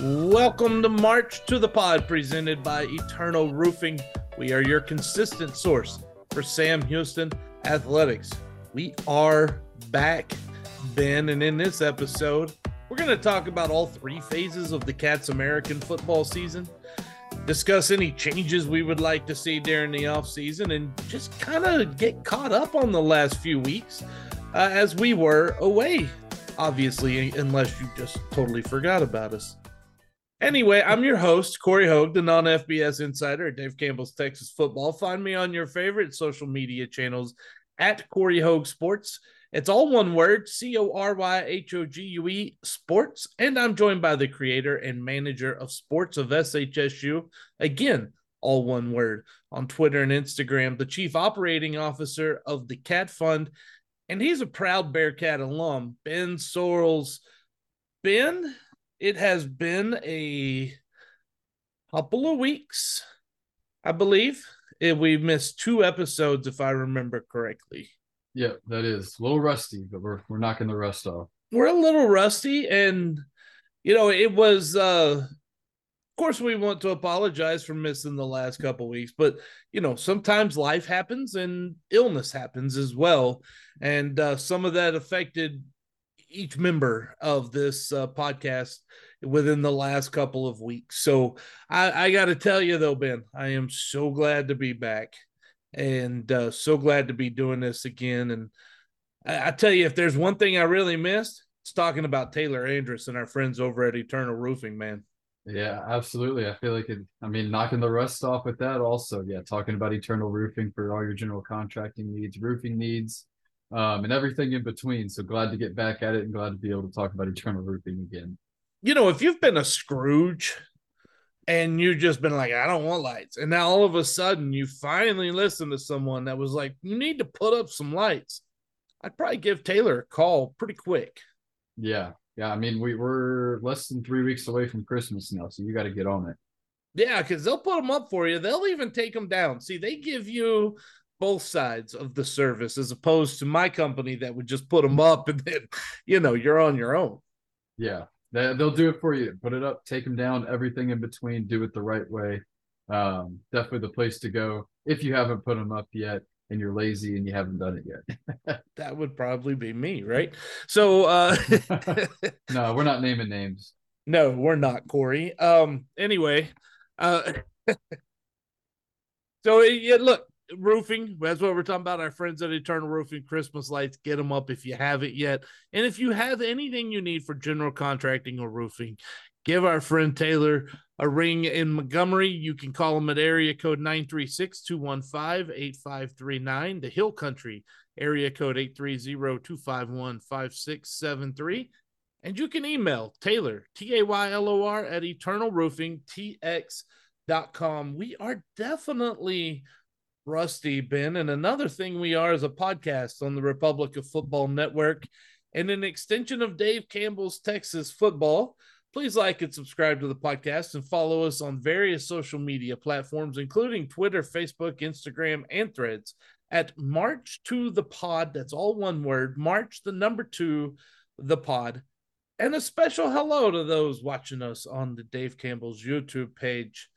Welcome to March 2 the Pod, presented by Eternal Roofing. We are your consistent source for Sam Houston athletics. We are back, Ben, and in this episode, we're going to talk about all three phases of the Kats American football season, discuss any changes we would like to see during the offseason, and just kind of get caught up on the last few weeks uh, as we were away, obviously, unless you just totally forgot about us. Anyway, I'm your host, Cory Hogue, the non FBS insider at Dave Campbell's Texas Football. Find me on your favorite social media channels at Cory Hogue Sports. It's all one word C O R Y H O G U E Sports. And I'm joined by the creator and manager of sports of SHSU. Again, all one word on Twitter and Instagram, the chief operating officer of the Cat Fund. And he's a proud Bearkat alum, Ben Sorrells. Ben, it has been a couple of weeks, I believe. We missed two episodes, if I remember correctly. Yeah, that is a little rusty, but we're we're knocking the rust off. We're a little rusty, and you know, it was uh of course we want to apologize for missing the last couple weeks, but you know, sometimes life happens and illness happens as well. And uh some of that affected each member of this uh, podcast within the last couple of weeks. So I, I got to tell you though, Ben, I am so glad to be back and uh, so glad to be doing this again. And I, I, tell you, if there's one thing I really missed, it's talking about Taylor Andrus and our friends over at Eternal Roofing, man. Yeah, absolutely. I feel like it, I mean, knocking the rust off with that also. Yeah, talking about Eternal Roofing for all your general contracting needs, roofing needs, um, and everything in between. So glad to get back at it and glad to be able to talk about Eternal Roofing again. You know, if you've been a Scrooge and you've just been like, I don't want lights. And now all of a sudden you finally listen to someone that was like, you need to put up some lights. I'd probably give Taylor a call pretty quick. Yeah. Yeah. I mean, we were less than three weeks away from Christmas now. So you got to get on it. Yeah. Cause they'll put them up for you. They'll even take them down. See, they give you both sides of the service as opposed to my company that would just put them up and then, you know, you're on your own. Yeah. They'll do it for you. Put it up, take them down, everything in between. Do it the right way. Um, definitely the place to go if you haven't put them up yet and you're lazy and you haven't done it yet. that would probably be me, right? So, uh, no, we're not naming names. No, we're not, Cory. Um, anyway, uh, so yeah, look, roofing. That's what we're talking about. Our friends at eternal roofing christmas lights get them up if you haven't yet. And if you have anything you need for general contracting or roofing give our friend taylor a ring in montgomery. You can call him at area code 936-215-8539 the hill country area code 830-251-5673 and you can email taylor t-a-y-l-o-r at eternalroofingtx.com we are definitely Rusty, Ben. And another thing we are is a podcast on the Republic of Football Network and an extension of Dave Campbell's Texas Football. Please like and subscribe to the podcast and follow us on various social media platforms, including Twitter, Facebook, Instagram, and threads at March 2 the Pod. That's all one word March, the number two, the pod. And a special hello to those watching us on the Dave Campbell's YouTube page.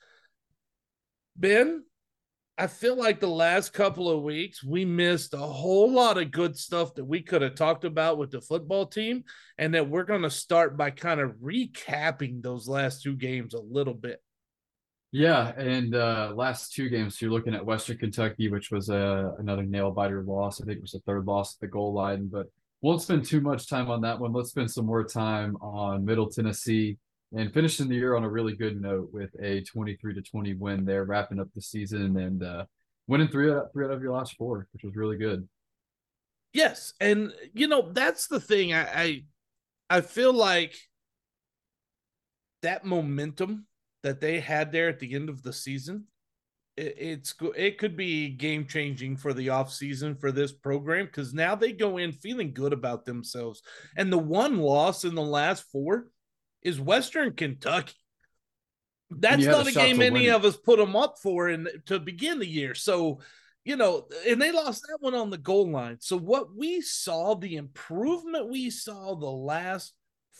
Ben, I feel like the last couple of weeks we missed a whole lot of good stuff that we could have talked about with the football team, and that we're going to start by kind of recapping those last two games a little bit. Yeah, and uh, last two games, so you're looking at Western Kentucky, which was a, uh, another nail biter loss. I think it was the third loss at the goal line, but won't spend too much time on that one. Let's spend some more time on Middle Tennessee and finishing the year on a really good note with a 23 to 20 win there, wrapping up the season and uh, winning three out, three out of your last four, which was really good. Yes, and you know that's the thing. I I, I feel like that momentum that they had there at the end of the season it, it's it could be game changing for the off season for this program because now they go in feeling good about themselves and the one loss in the last four is Western Kentucky. That's not a, game any of us put them up for in to begin the year. So, you know, and they lost that one on the goal line. So what we saw, the improvement we saw the last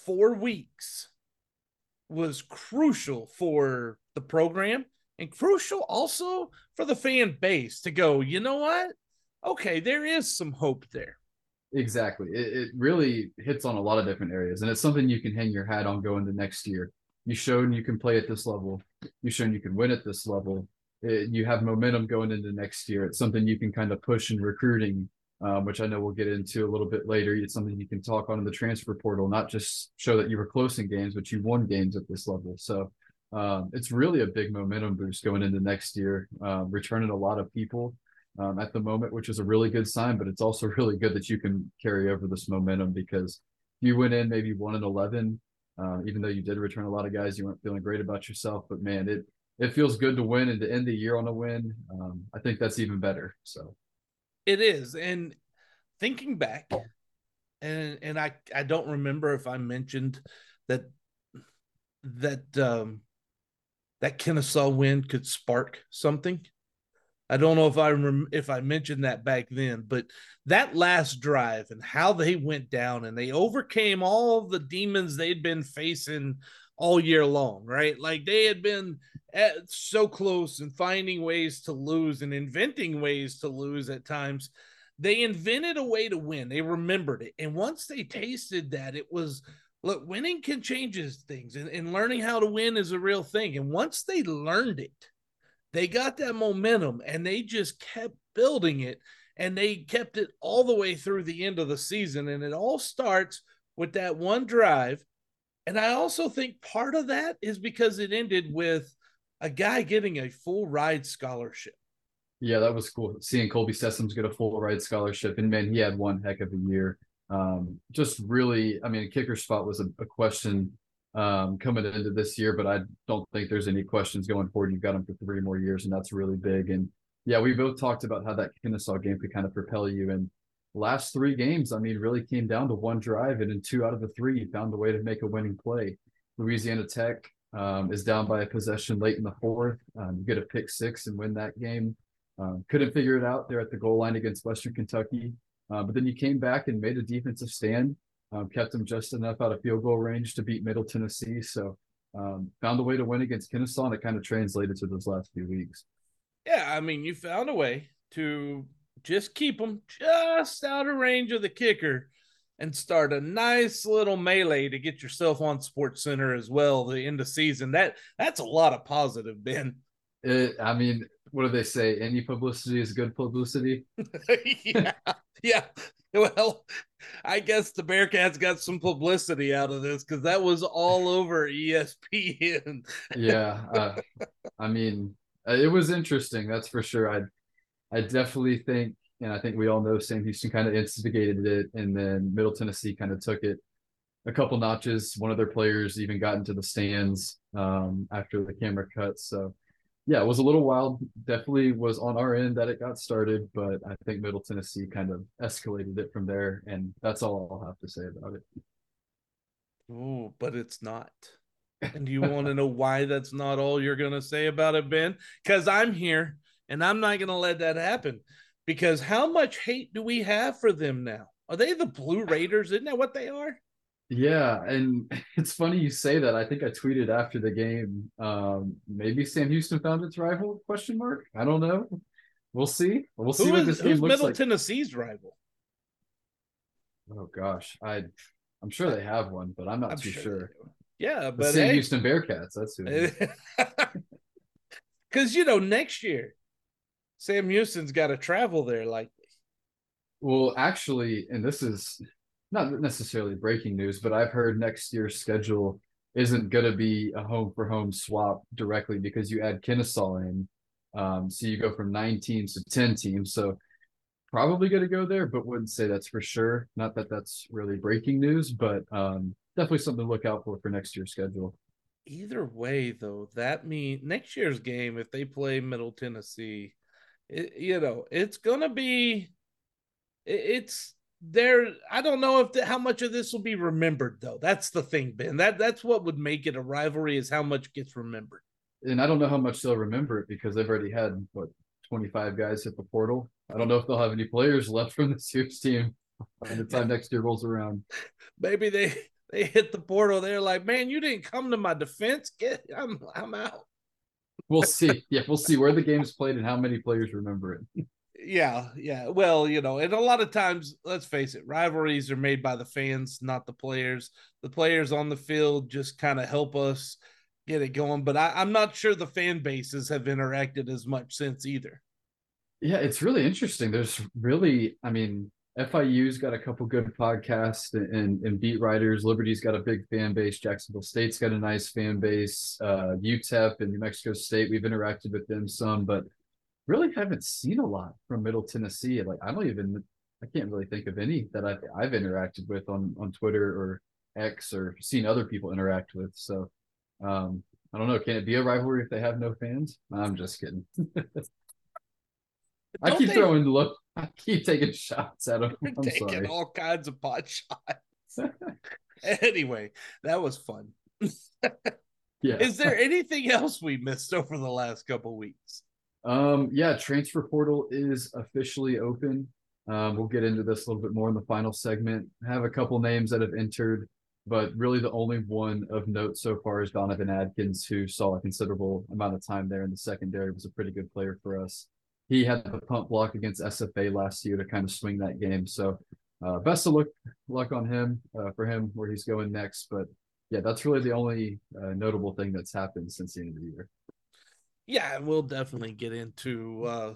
four weeks was crucial for the program and crucial also for the fan base to go, you know what? Okay, there is some hope there. Exactly. It, it really hits on a lot of different areas, and it's something you can hang your hat on going to next year. You showed you can play at this level. You shown you can win at this level. It, you have momentum going into next year. It's something you can kind of push in recruiting, um, which I know we'll get into a little bit later. It's something you can talk on in the transfer portal, not just show that you were close in games, but you won games at this level. So um, it's really a big momentum boost going into next year, uh, returning a lot of people um, at the moment, which is a really good sign. But it's also really good that you can carry over this momentum because you went in maybe one and eleven, uh, even though you did return a lot of guys, you weren't feeling great about yourself. But man, it it feels good to win and to end the year on a win. Um, I think that's even better. So it is, and thinking back, and and I I don't remember if I mentioned that that um that Kennesaw win could spark something I don't know if I rem- if I mentioned that back then, but that last drive and how they went down and they overcame all the demons they'd been facing all year long, right? Like they had been so close and finding ways to lose and inventing ways to lose at times. They invented a way to win. They remembered it. And once they tasted that, it was look, winning can change things and, and learning how to win is a real thing. And once they learned it, they got that momentum and they just kept building it and they kept it all the way through the end of the season. And it all starts with that one drive. And I also think part of that is because it ended with a guy getting a full ride scholarship. Yeah, that was cool. Seeing Colby Sessums get a full ride scholarship. And man, he had one heck of a year. Um, just really, I mean, kicker spot was a, a question um, coming into this year, but I don't think there's any questions going forward. You've got him for three more years, and that's really big. And yeah, we both talked about how that Kennesaw game could kind of propel you. And last three games, I mean, really came down to one drive, and in two out of the three, you found a way to make a winning play. Louisiana Tech um, is down by a possession late in the fourth. Um, you get a pick six and win that game. Um, couldn't figure it out there at the goal line against Western Kentucky. Uh, but then you came back and made a defensive stand um, kept them just enough out of field goal range to beat Middle Tennessee. So um, found a way to win against Kennesaw, and it kind of translated to those last few weeks. Yeah, I mean, you found a way to just keep them just out of range of the kicker and start a nice little melee to get yourself on Sports Center as well the end of season. That that's a lot of positive, Ben. It, I mean, what do they say? Any publicity is good publicity. yeah, yeah. Well, I guess the Bearkats got some publicity out of this because that was all over ESPN. yeah, uh, I mean, uh, it was interesting. That's for sure. I, I definitely think, and I think we all know Sam Houston kind of instigated it, and then Middle Tennessee kind of took it a couple notches. One of their players even got into the stands um, after the camera cut. So yeah, it was a little wild. Definitely was on our end that it got started, but I think Middle Tennessee kind of escalated it from there, and that's all I'll have to say about it. Oh, but it's not. And you want to know why that's not all you're going to say about it, Ben? Because I'm here and I'm not going to let that happen. Because how much hate do we have for them now? Are they the Blue Raiders? Isn't that what they are? Yeah, and it's funny you say that. I think I tweeted after the game. Um, maybe Sam Houston found its rival? Question mark. I don't know. We'll see. We'll see Who what is, this game looks Middle like. Tennessee's rival? Oh gosh, I I'm sure they have one, but I'm not I'm too sure. sure. Yeah, but the Sam hey, Houston Bearkats. That's who. Because you know next year, Sam Houston's got to travel there likely. Well, actually, and this is not necessarily breaking news, but I've heard next year's schedule isn't going to be a home for home swap directly because you add Kennesaw in. Um, so you go from nine teams to 10 teams. So probably going to go there, but wouldn't say that's for sure. Not that that's really breaking news, but um, definitely something to look out for for next year's schedule. Either way, though, that means next year's game, if they play Middle Tennessee, it, you know, it's going to be, it, it's, there i don't know if the, how much of this will be remembered though that's the thing ben that that's what would make it a rivalry is how much gets remembered and i don't know how much they'll remember it because they've already had what 25 guys hit the portal i don't know if they'll have any players left from this year's team by the time next year rolls around maybe they they hit the portal. They're like, man, you didn't come to my defense. Get, I'm, I'm out. We'll see. Yeah, we'll see where the game's played and how many players remember it. Yeah, yeah. Well, you know, and a lot of times, let's face it, rivalries are made by the fans, not the players. The players on the field just kind of help us get it going. But I, I'm not sure the fan bases have interacted as much since either. Yeah, it's really interesting. There's really, I mean, FIU's got a couple good podcasts and, and beat writers. Liberty's got a big fan base. Jacksonville State's got a nice fan base. Uh, UTEP and New Mexico State, we've interacted with them some, but really haven't seen a lot from Middle Tennessee. Like I don't even, I can't really think of any that I've, I've interacted with on on Twitter or X or seen other people interact with. So um, I don't know. Can it be a rivalry if they have no fans? I'm just kidding. I keep they, throwing look. I keep taking shots at them. I'm taking sorry. all kinds of pot shots. anyway, that was fun. yeah. Is there anything else we missed over the last couple weeks? Um, yeah, transfer portal is officially open. Um, we'll get into this a little bit more in the final segment. Have a couple names that have entered, but really the only one of note so far is Donovan Adkins, who saw a considerable amount of time there in the secondary. Was a pretty good player for us he had the punt block against SFA last year to kind of swing that game. So uh, best of luck luck on him uh, for him where he's going next. But yeah, that's really the only uh, notable thing that's happened since the end of the year. Yeah, we'll definitely get into uh,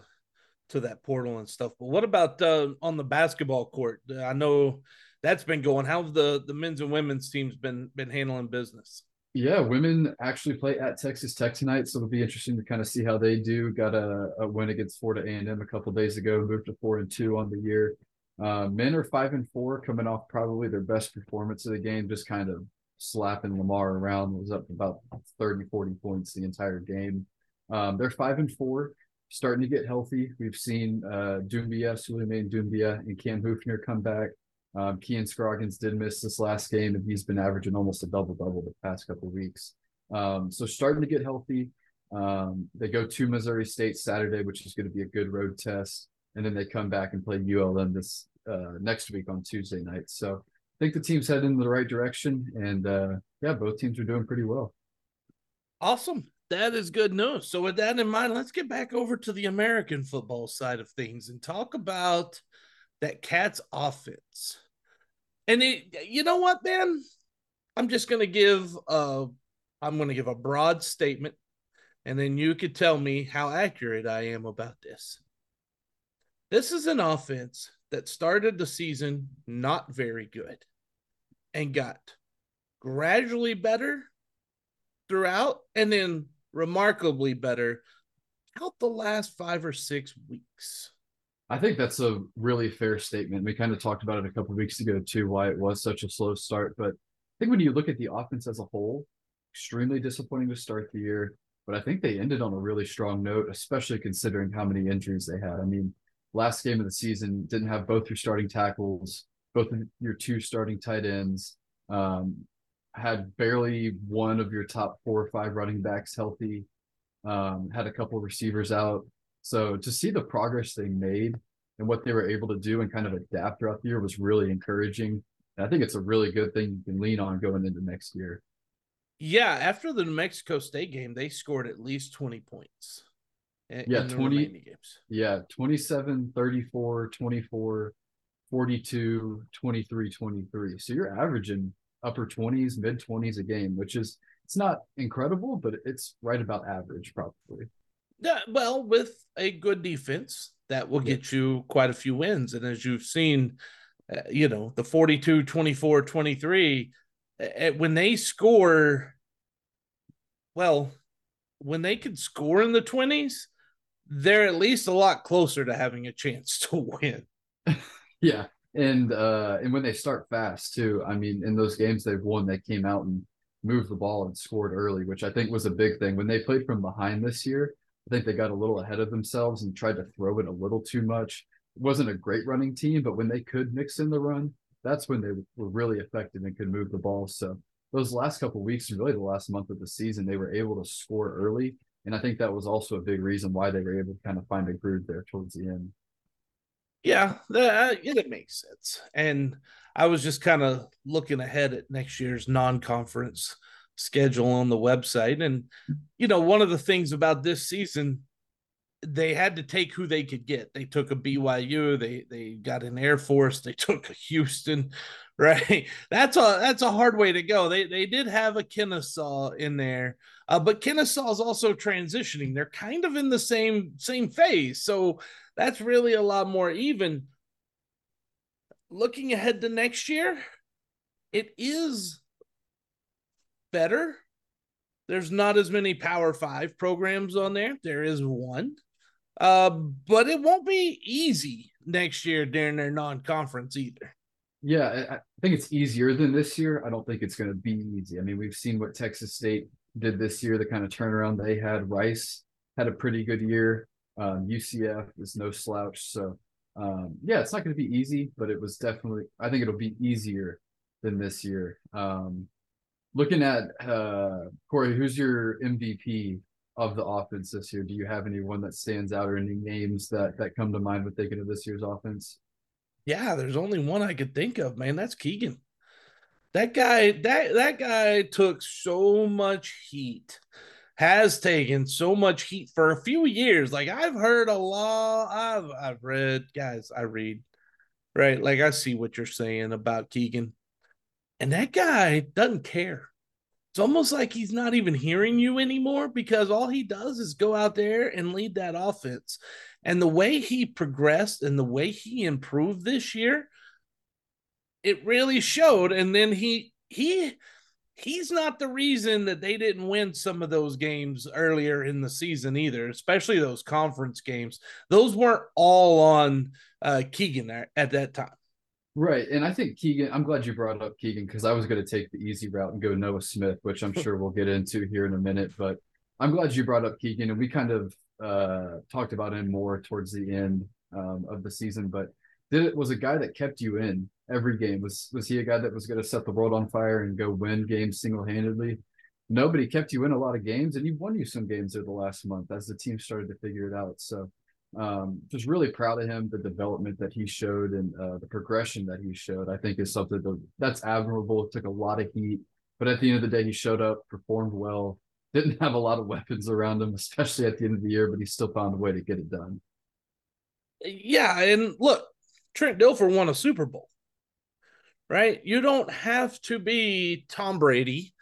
to that portal and stuff. But what about uh, on the basketball court? I know that's been going. How's the the men's and women's teams been been handling business? Yeah, women actually play at Texas Tech tonight, so it'll be interesting to kind of see how they do. Got a, a win against Florida A&M a couple days ago, moved to four and two on the year. Uh, men are five and four, coming off probably their best performance of the game, just kind of slapping Lamar around. Was up about 30, 40 points the entire game. Um, they're five and four, starting to get healthy. We've seen uh, Doumbia, Souleymane Doumbia, and Cam Huefner come back. Um, Kian Scroggins did miss this last game, and he's been averaging almost a double double the past couple weeks. Um, so starting to get healthy. Um, they go to Missouri State Saturday, which is going to be a good road test, and then they come back and play ULM this uh, next week on Tuesday night. So I think the team's heading in the right direction, and uh, yeah, both teams are doing pretty well. Awesome. That is good news. So with that in mind, let's get back over to the American football side of things and talk about that Kats offense. And it, you know what, man? I'm just gonna give a, I'm gonna give a broad statement, and then you could tell me how accurate I am about this. This is an offense that started the season not very good, and got gradually better throughout, and then remarkably better out the last five or six weeks. I think that's a really fair statement. We kind of talked about it a couple weeks ago too, why it was such a slow start. But I think when you look at the offense as a whole, extremely disappointing to start the year. But I think they ended on a really strong note, especially considering how many injuries they had. I mean, last game of the season didn't have both your starting tackles, both your two starting tight ends, um, had barely one of your top four or five running backs healthy, um, had a couple receivers out. So to see the progress they made and what they were able to do and kind of adapt throughout the year was really encouraging. And I think it's a really good thing you can lean on going into next year. Yeah, after the New Mexico State game, they scored at least 20 points. In, yeah, in 20 games. Yeah, 27, 34, 24, 42, 23, 23. So you're averaging upper 20s, mid 20s a game, which is it's not incredible, but it's right about average probably. Yeah, well, with a good defense, that will get you quite a few wins. And as you've seen, uh, you know, the 42, 24, 23, uh, when they score, well, when they can score in the 20s, they're at least a lot closer to having a chance to win. yeah. And uh and when they start fast too, I mean, in those games they've won, they came out and moved the ball and scored early, which I think was a big thing. When they played from behind this year, I think they got a little ahead of themselves and tried to throw it a little too much. It wasn't a great running team, but when they could mix in the run, that's when they were really effective and could move the ball. So those last couple weeks, really the last month of the season, they were able to score early. And I think that was also a big reason why they were able to kind of find a groove there towards the end. Yeah, that, it makes sense. And I was just kind of looking ahead at next year's non-conference schedule on the website, and you know, one of the things about this season they had to take who they could get. They took a BYU, they they got an Air Force, they took a Houston, right? That's a that's a hard way to go. They they did have a Kennesaw in there, uh, but Kennesaw is also transitioning. They're kind of in the same same phase, so that's really a lot more even. Looking ahead to next year, it is better. There's not as many Power Five programs on there. There is one. Uh, but it won't be easy next year during their non-conference either. Yeah, I think it's easier than this year. I don't think it's going to be easy. I mean, we've seen what Texas State did this year, the kind of turnaround they had. Rice had a pretty good year. Um, UCF is no slouch. So, um, yeah, it's not going to be easy, but it was definitely, I think it'll be easier than this year. Um, looking at uh, Cory, who's your MVP of the offense this year? Do you have anyone that stands out or any names that that come to mind with thinking of this year's offense? Yeah, there's only one I could think of, man. That's Keegan. That guy, that that guy took so much heat, has taken so much heat for a few years. Like I've heard a lot, I've I've read, guys, I read, right? Like I see what you're saying about Keegan. And that guy doesn't care it's almost like he's not even hearing you anymore because all he does is go out there and lead that offense. And the way he progressed and the way he improved this year, it really showed. And then he he he's not the reason that they didn't win some of those games earlier in the season either, especially those conference games. Those weren't all on uh, Keegan there at that time. Right. And I think Keegan, I'm glad you brought up Keegan because I was going to take the easy route and go Noah Smith, which I'm sure we'll get into here in a minute. But I'm glad you brought up Keegan. And we kind of uh, talked about him more towards the end um, of the season. But did it was a guy that kept you in every game. Was was he a guy that was going to set the world on fire and go win games single handedly? Nobody kept you in a lot of games, and he won you some games over the last month as the team started to figure it out. So um, just really proud of him. The development that he showed and uh, the progression that he showed, I think, is something that, that's admirable. It took a lot of heat, but at the end of the day, he showed up, performed well. Didn't have a lot of weapons around him, especially at the end of the year, but he still found a way to get it done. Yeah, and look, Trent Dilfer won a Super Bowl, right? You don't have to be Tom Brady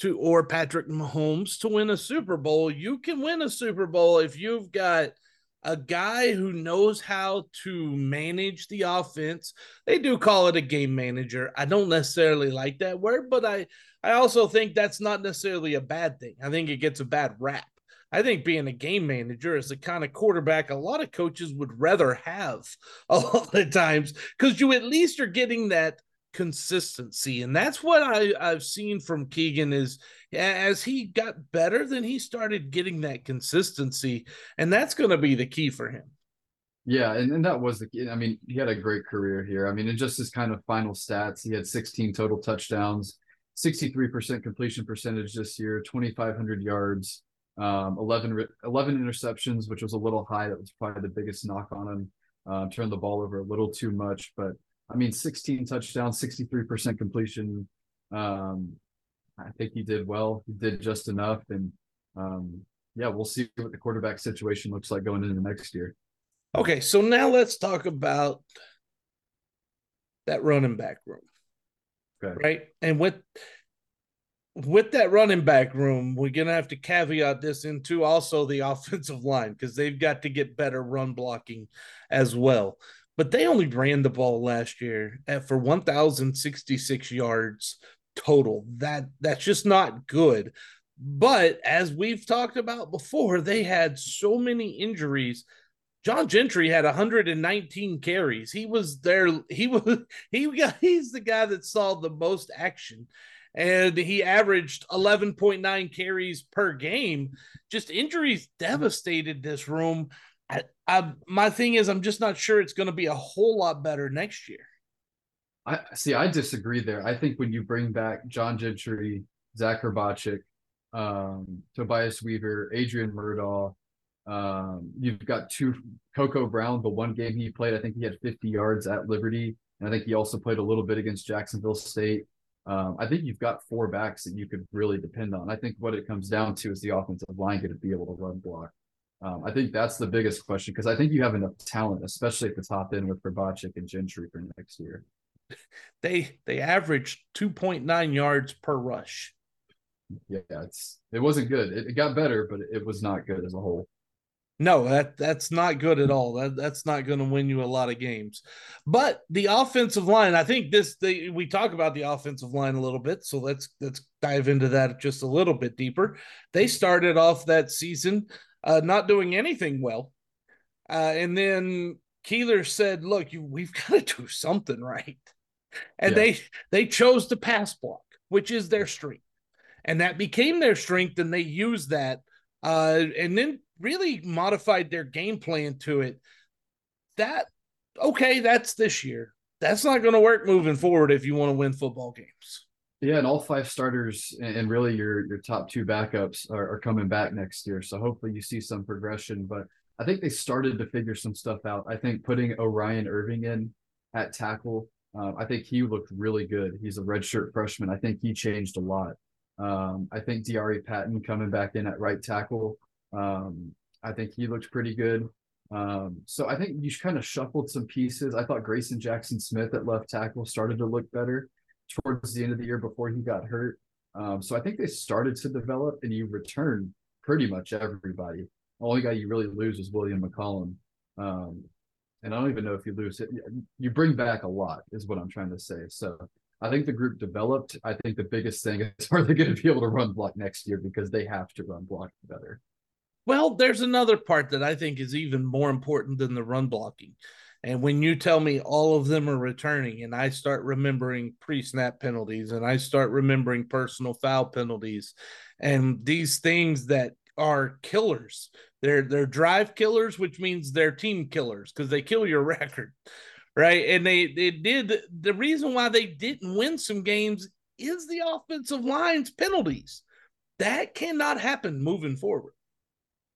to or Patrick Mahomes to win a Super Bowl. You can win a Super Bowl if you've got – a guy who knows how to manage the offense. They do call it a game manager. I don't necessarily like that word, but I I also think that's not necessarily a bad thing. I think it gets a bad rap. I think being a game manager is the kind of quarterback a lot of coaches would rather have a lot of times because you at least are getting that consistency. And that's what I, i've seen from keegan is as he got better then he started getting that consistency and that's going to be the key for him. Yeah and, and that was the key i mean he had a great career here. I mean in just his kind of final stats he had 16 total touchdowns 63% completion percentage this year 2500 yards um, 11 11 interceptions which was a little high that was probably the biggest knock on him uh, turned the ball over a little too much but I mean, 16 touchdowns, 63% completion. Um, I think he did well. He did just enough. And um, yeah, we'll see what the quarterback situation looks like going into next year. Okay, so now let's talk about that running back room. Okay. Right. And with with that running back room, we're gonna have to caveat this into also the offensive line because they've got to get better run blocking as well but they only ran the ball last year at, for 1066 yards total that that's just not good but as we've talked about before they had so many injuries John Gentry had 119 carries. He was there. He was he got he's the guy that saw the most action, and he averaged 11.9 carries per game. Just injuries devastated this room. I, I, my thing is, I'm just not sure it's going to be a whole lot better next year. I see. I disagree there. I think when you bring back John Gentry, Zach Hrbacek, um, Tobias Weaver, Adrian Murdaugh, Um, you've got two Coco Brown. The one game he played, I think he had 50 yards at Liberty, and I think he also played a little bit against Jacksonville State. Um, I think you've got four backs that you could really depend on. I think what it comes down to is the offensive line going to be able to run block. Um, I think that's the biggest question because I think you have enough talent, especially at the top end with Grabarczyk and Gentry for next year. They they averaged 2.9 yards per rush. Yeah, it's it wasn't good. It, it got better, but it was not good as a whole. No, that that's not good at all. That that's not going to win you a lot of games. But the offensive line, I think this we talk about the offensive line a little bit, so let's let's dive into that just a little bit deeper. They started off that season uh, not doing anything well, uh, and then Keeler said, "Look, you, we've got to do something right," and yeah. they they chose to pass block, which is their strength, and that became their strength, and they used that. Uh, and then really modified their game plan to it. That okay, that's this year. That's not going to work moving forward if you want to win football games. Yeah, and all five starters and really your your top two backups are, are, coming back next year. So hopefully you see some progression. But I think they started to figure some stuff out. I think putting Orion Irving in at tackle, uh, I think he looked really good. He's a redshirt freshman. I think he changed a lot. Um, I think Diari Patton coming back in at right tackle um, I think he looked pretty good. Um, so I think you kind of shuffled some pieces. I thought Grayson Jackson Smith at left tackle started to look better towards the end of the year before he got hurt. Um, so I think they started to develop, and you return pretty much everybody. The only guy you really lose is William McCollum. Um, and I don't even know if you lose it. You bring back a lot, is what I'm trying to say. So I think the group developed. I think the biggest thing is are they going to be able to run block next year because they have to run block better. Well, there's another part that I think is even more important than the run blocking. And when you tell me all of them are returning, and I start remembering pre snap penalties, and I start remembering personal foul penalties, and these things that are killers, they're they're drive killers, which means they're team killers because they kill your record, right? And they they did the reason why they didn't win some games is the offensive line's penalties. That cannot happen moving forward.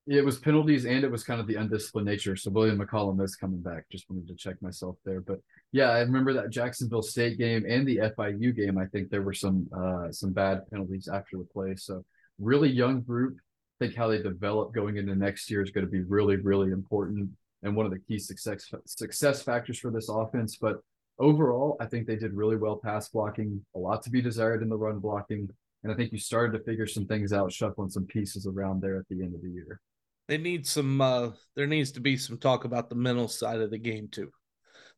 It was penalties and it was kind of the undisciplined nature. So William McCollum is coming back. Just wanted to check myself there. But yeah, I remember that Jacksonville State game and the FIU game. I think there were some uh, some bad penalties after the play. So really young group. I think how they develop going into next year is going to be really, really important and one of the key success success factors for this offense. But overall, I think they did really well pass blocking, a lot to be desired in the run blocking. And I think you started to figure some things out, shuffling some pieces around there at the end of the year they need some uh there needs to be some talk about the mental side of the game too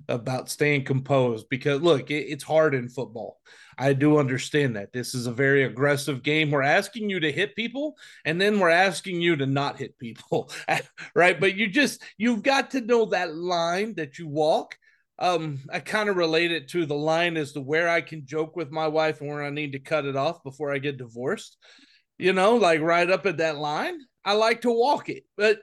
about staying composed because look it, it's hard in football. I do understand that. This is a very aggressive game. We're asking you to hit people and then we're asking you to not hit people right? But you just you've got to know that line that you walk. Um i kind of relate it to the line as to where i can joke with my wife and where i need to cut it off before i get divorced. You know like right up at that line I like to walk it, but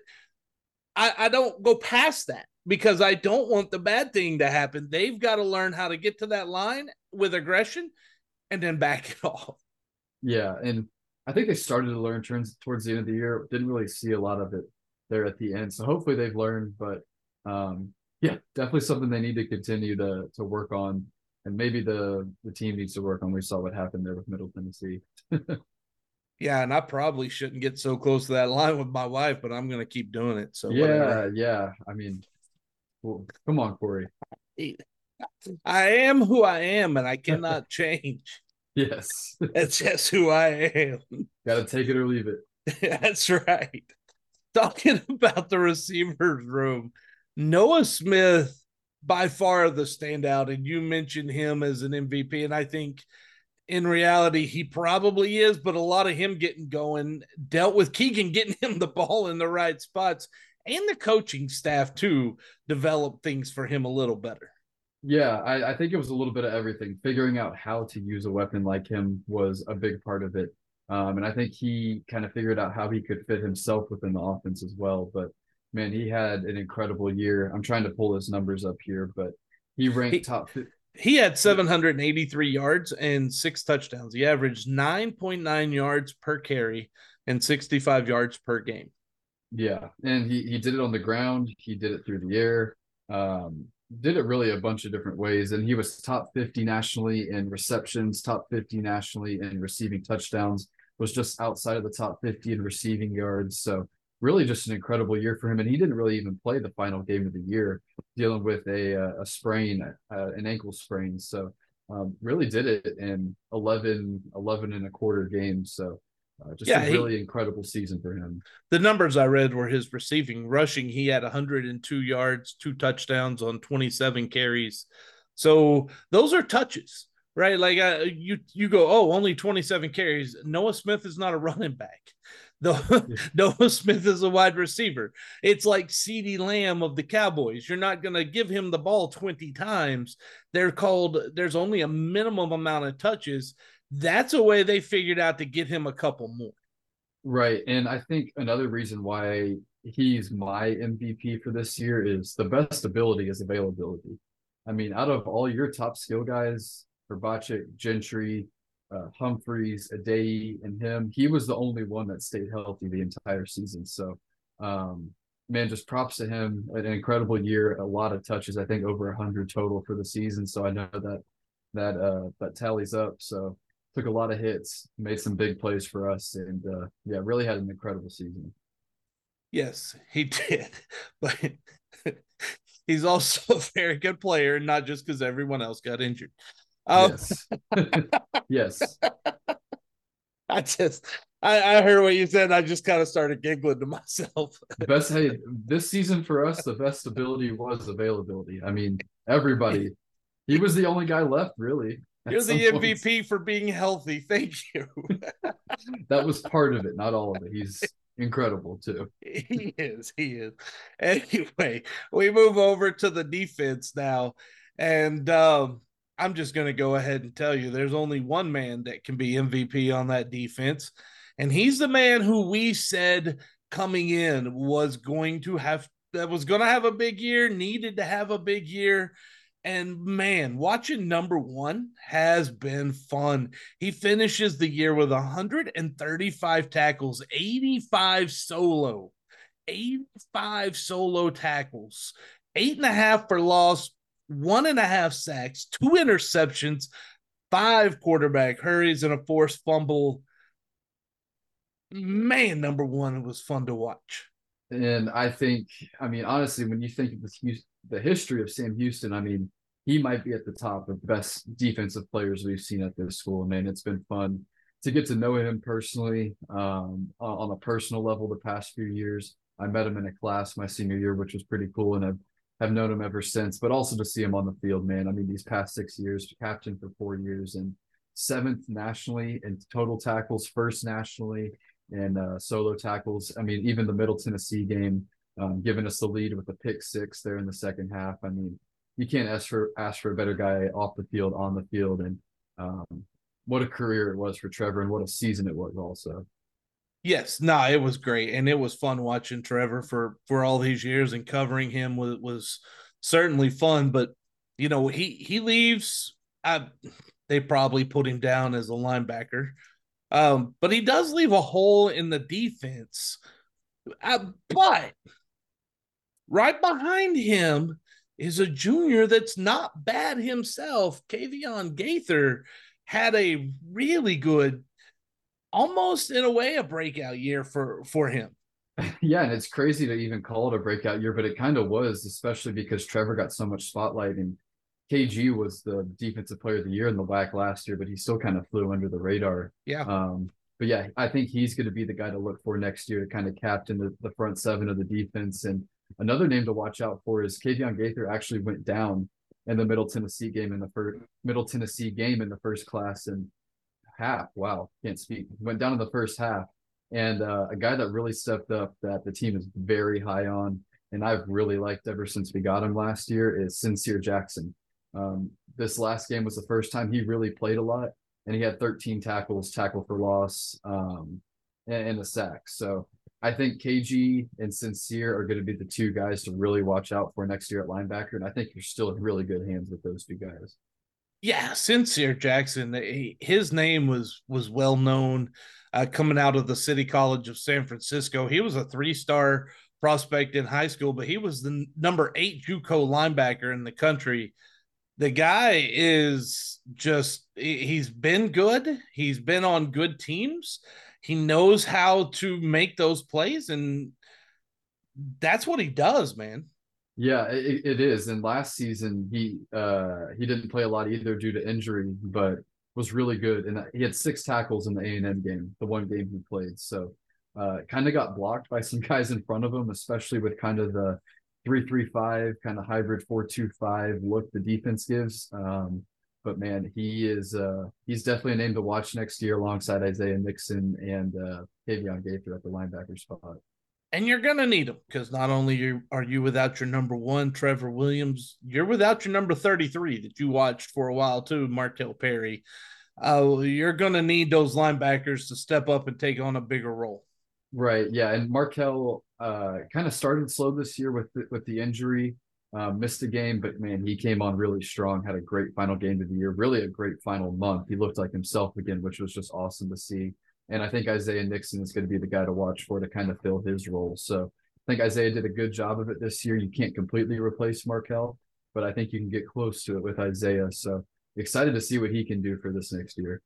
I, I don't go past that because I don't want the bad thing to happen. They've got to learn how to get to that line with aggression and then back it off. Yeah. And I think they started to learn turns towards the end of the year. Didn't really see a lot of it there at the end. So hopefully they've learned, but um, yeah, definitely something they need to continue to to work on. And maybe the the team needs to work on. We saw what happened there with Middle Tennessee. Yeah, and I probably shouldn't get so close to that line with my wife, but I'm going to keep doing it. So yeah, whatever. yeah. I mean, well, come on, Cory. I am who I am, and I cannot change. yes, that's just who I am. Got to take it or leave it. that's right. Talking about the receivers room, Noah Smith by far the standout, and you mentioned him as an MVP, and I think in reality, he probably is, but a lot of him getting going dealt with Keegan getting him the ball in the right spots and the coaching staff to develop things for him a little better. Yeah, I, I, think it was a little bit of everything. Figuring out how to use a weapon like him was a big part of it. Um, and I think he kind of figured out how he could fit himself within the offense as well. But man, he had an incredible year. I'm trying to pull his numbers up here, but he ranked he, top he had 783 yards and six touchdowns. He averaged 9.9 yards per carry and 65 yards per game. Yeah, and he he did it on the ground. He did it through the air. Um, did it really a bunch of different ways, and he was top fifty nationally in receptions, top fifty nationally in receiving touchdowns. Was just outside of the top fifty in receiving yards. So really, just an incredible year for him. And he didn't really even play the final game of the year, dealing with a a sprain, uh, an ankle sprain. So um, really did it in 11, 11 and a quarter games. So uh, just yeah, a really he, incredible season for him. The numbers I read were his receiving, rushing. He had 102 yards, two touchdowns on 27 carries. So those are touches, right? Like uh, you, you go, oh, only 27 carries. Noah Smith is not a running back. Noah, Noah Smith is a wide receiver. It's like CeeDee Lamb of the Cowboys. You're not going to give him the ball 20 times. They're called, there's only a minimum amount of touches that's a way they figured out to get him a couple more. Right. And I think another reason why he's my MVP for this year is the best ability is availability. I mean, out of all your top skill guys, Grabacic, Gentry, uh, Humphreys, Addae, and him, he was the only one that stayed healthy the entire season. So, um, man, just props to him. An incredible year, a lot of touches. I think over hundred total for the season. So I know that that uh, that tallies up. So took a lot of hits, made some big plays for us, and uh, yeah, really had an incredible season. Yes, he did, but he's also a very good player, not just because everyone else got injured. Um, yes, yes. I just, I, I heard what you said. I just kind of started giggling to myself. best, hey, this season for us, the best ability was availability. I mean, everybody. He was the only guy left, really. You're the MVP point. for being healthy. Thank you. that was part of it, not all of it. He's incredible too. He is. He is. Anyway, we move over to the defense now, and um, I'm just going to go ahead and tell you there's only one man that can be MVP on that defense, and he's the man who we said coming in was going to have that was going to have a big year, needed to have a big year and man, watching number one has been fun. He finishes the year with 135 tackles, 85 solo, 85 solo tackles, eight and a half for loss, one and a half sacks, two interceptions, five quarterback hurries, and a forced fumble. Man, number one, it was fun to watch. And I think, I mean, honestly, when you think of the, history of Sam Houston, I mean, he might be at the top of the best defensive players we've seen at this school. Man, it's been fun to get to know him personally um, on a personal level the past few years. I met him in a class my senior year, which was pretty cool, and I've have known him ever since. But also to see him on the field, man. I mean, these past six years, captain for four years, and seventh nationally in total tackles, first nationally in uh, solo tackles. I mean, even the Middle Tennessee game, um, giving us the lead with the pick six there in the second half. I mean, you can't ask for ask for a better guy off the field, on the field, and um, what a career it was for Trevor, and what a season it was also. Yes, no, nah, it was great, and it was fun watching Trevor for for all these years, and covering him was was certainly fun. But you know, he he leaves. I, they probably put him down as a linebacker, um, but he does leave a hole in the defense. Uh, but right behind him is a junior that's not bad himself. Kavion Gaither had a really good, almost in a way, a breakout year for for him. Yeah, and it's crazy to even call it a breakout year, but it kind of was, especially because Trevor got so much spotlight and KG was the defensive player of the year in the WAC last year, but he still kind of flew under the radar. Yeah. Um, but yeah, I think he's going to be the guy to look for next year to kind of captain the, the front seven of the defense. And Another name to watch out for is Kavion Gaither actually went down in the Middle Tennessee game in the first Middle Tennessee game in the first class and half. Wow, can't speak. Went down in the first half, and uh, a guy that really stepped up that the team is very high on, and I've really liked ever since we got him last year is Sincere Jackson. Um, this last game was the first time he really played a lot, and he had 13 tackles, tackle for loss, um, and, and a sack. So I think KG and Sincere are going to be the two guys to really watch out for next year at linebacker, and I think you're still in really good hands with those two guys. Yeah, Sincere Jackson. His name was was well known uh, coming out of the City College of San Francisco. He was a three star prospect in high school, but he was the number eight JUCO linebacker in the country. The guy is just, he's been good. He's been on good teams. He knows how to make those plays, and that's what he does, man. Yeah, it, it is. And last season, he uh he didn't play a lot either due to injury, but was really good. And he had six tackles in the A and M game, the one game he played. So uh, kind of got blocked by some guys in front of him, especially with kind of the three three five kind of hybrid four two five look the defense gives. Um, but man, he is uh, he's definitely a name to watch next year alongside Isaiah Nixon and uh, Kavion Gaither at the linebacker spot. And you're gonna need them because not only are you without your number one, Trevor Williams, you're without your number 33 that you watched for a while too, Markel Perry. Uh, you're gonna need those linebackers to step up and take on a bigger role. Right. Yeah. And Markel uh, kind of started slow this year with the, with the injury, uh, missed a game, but man, he came on really strong. Had a great final game of the year. Really a great final month. He looked like himself again, which was just awesome to see. And I think Isaiah Nixon is going to be the guy to watch for to kind of fill his role. So I think Isaiah did a good job of it this year. You can't completely replace Markel, but I think you can get close to it with Isaiah. So excited to see what he can do for this next year.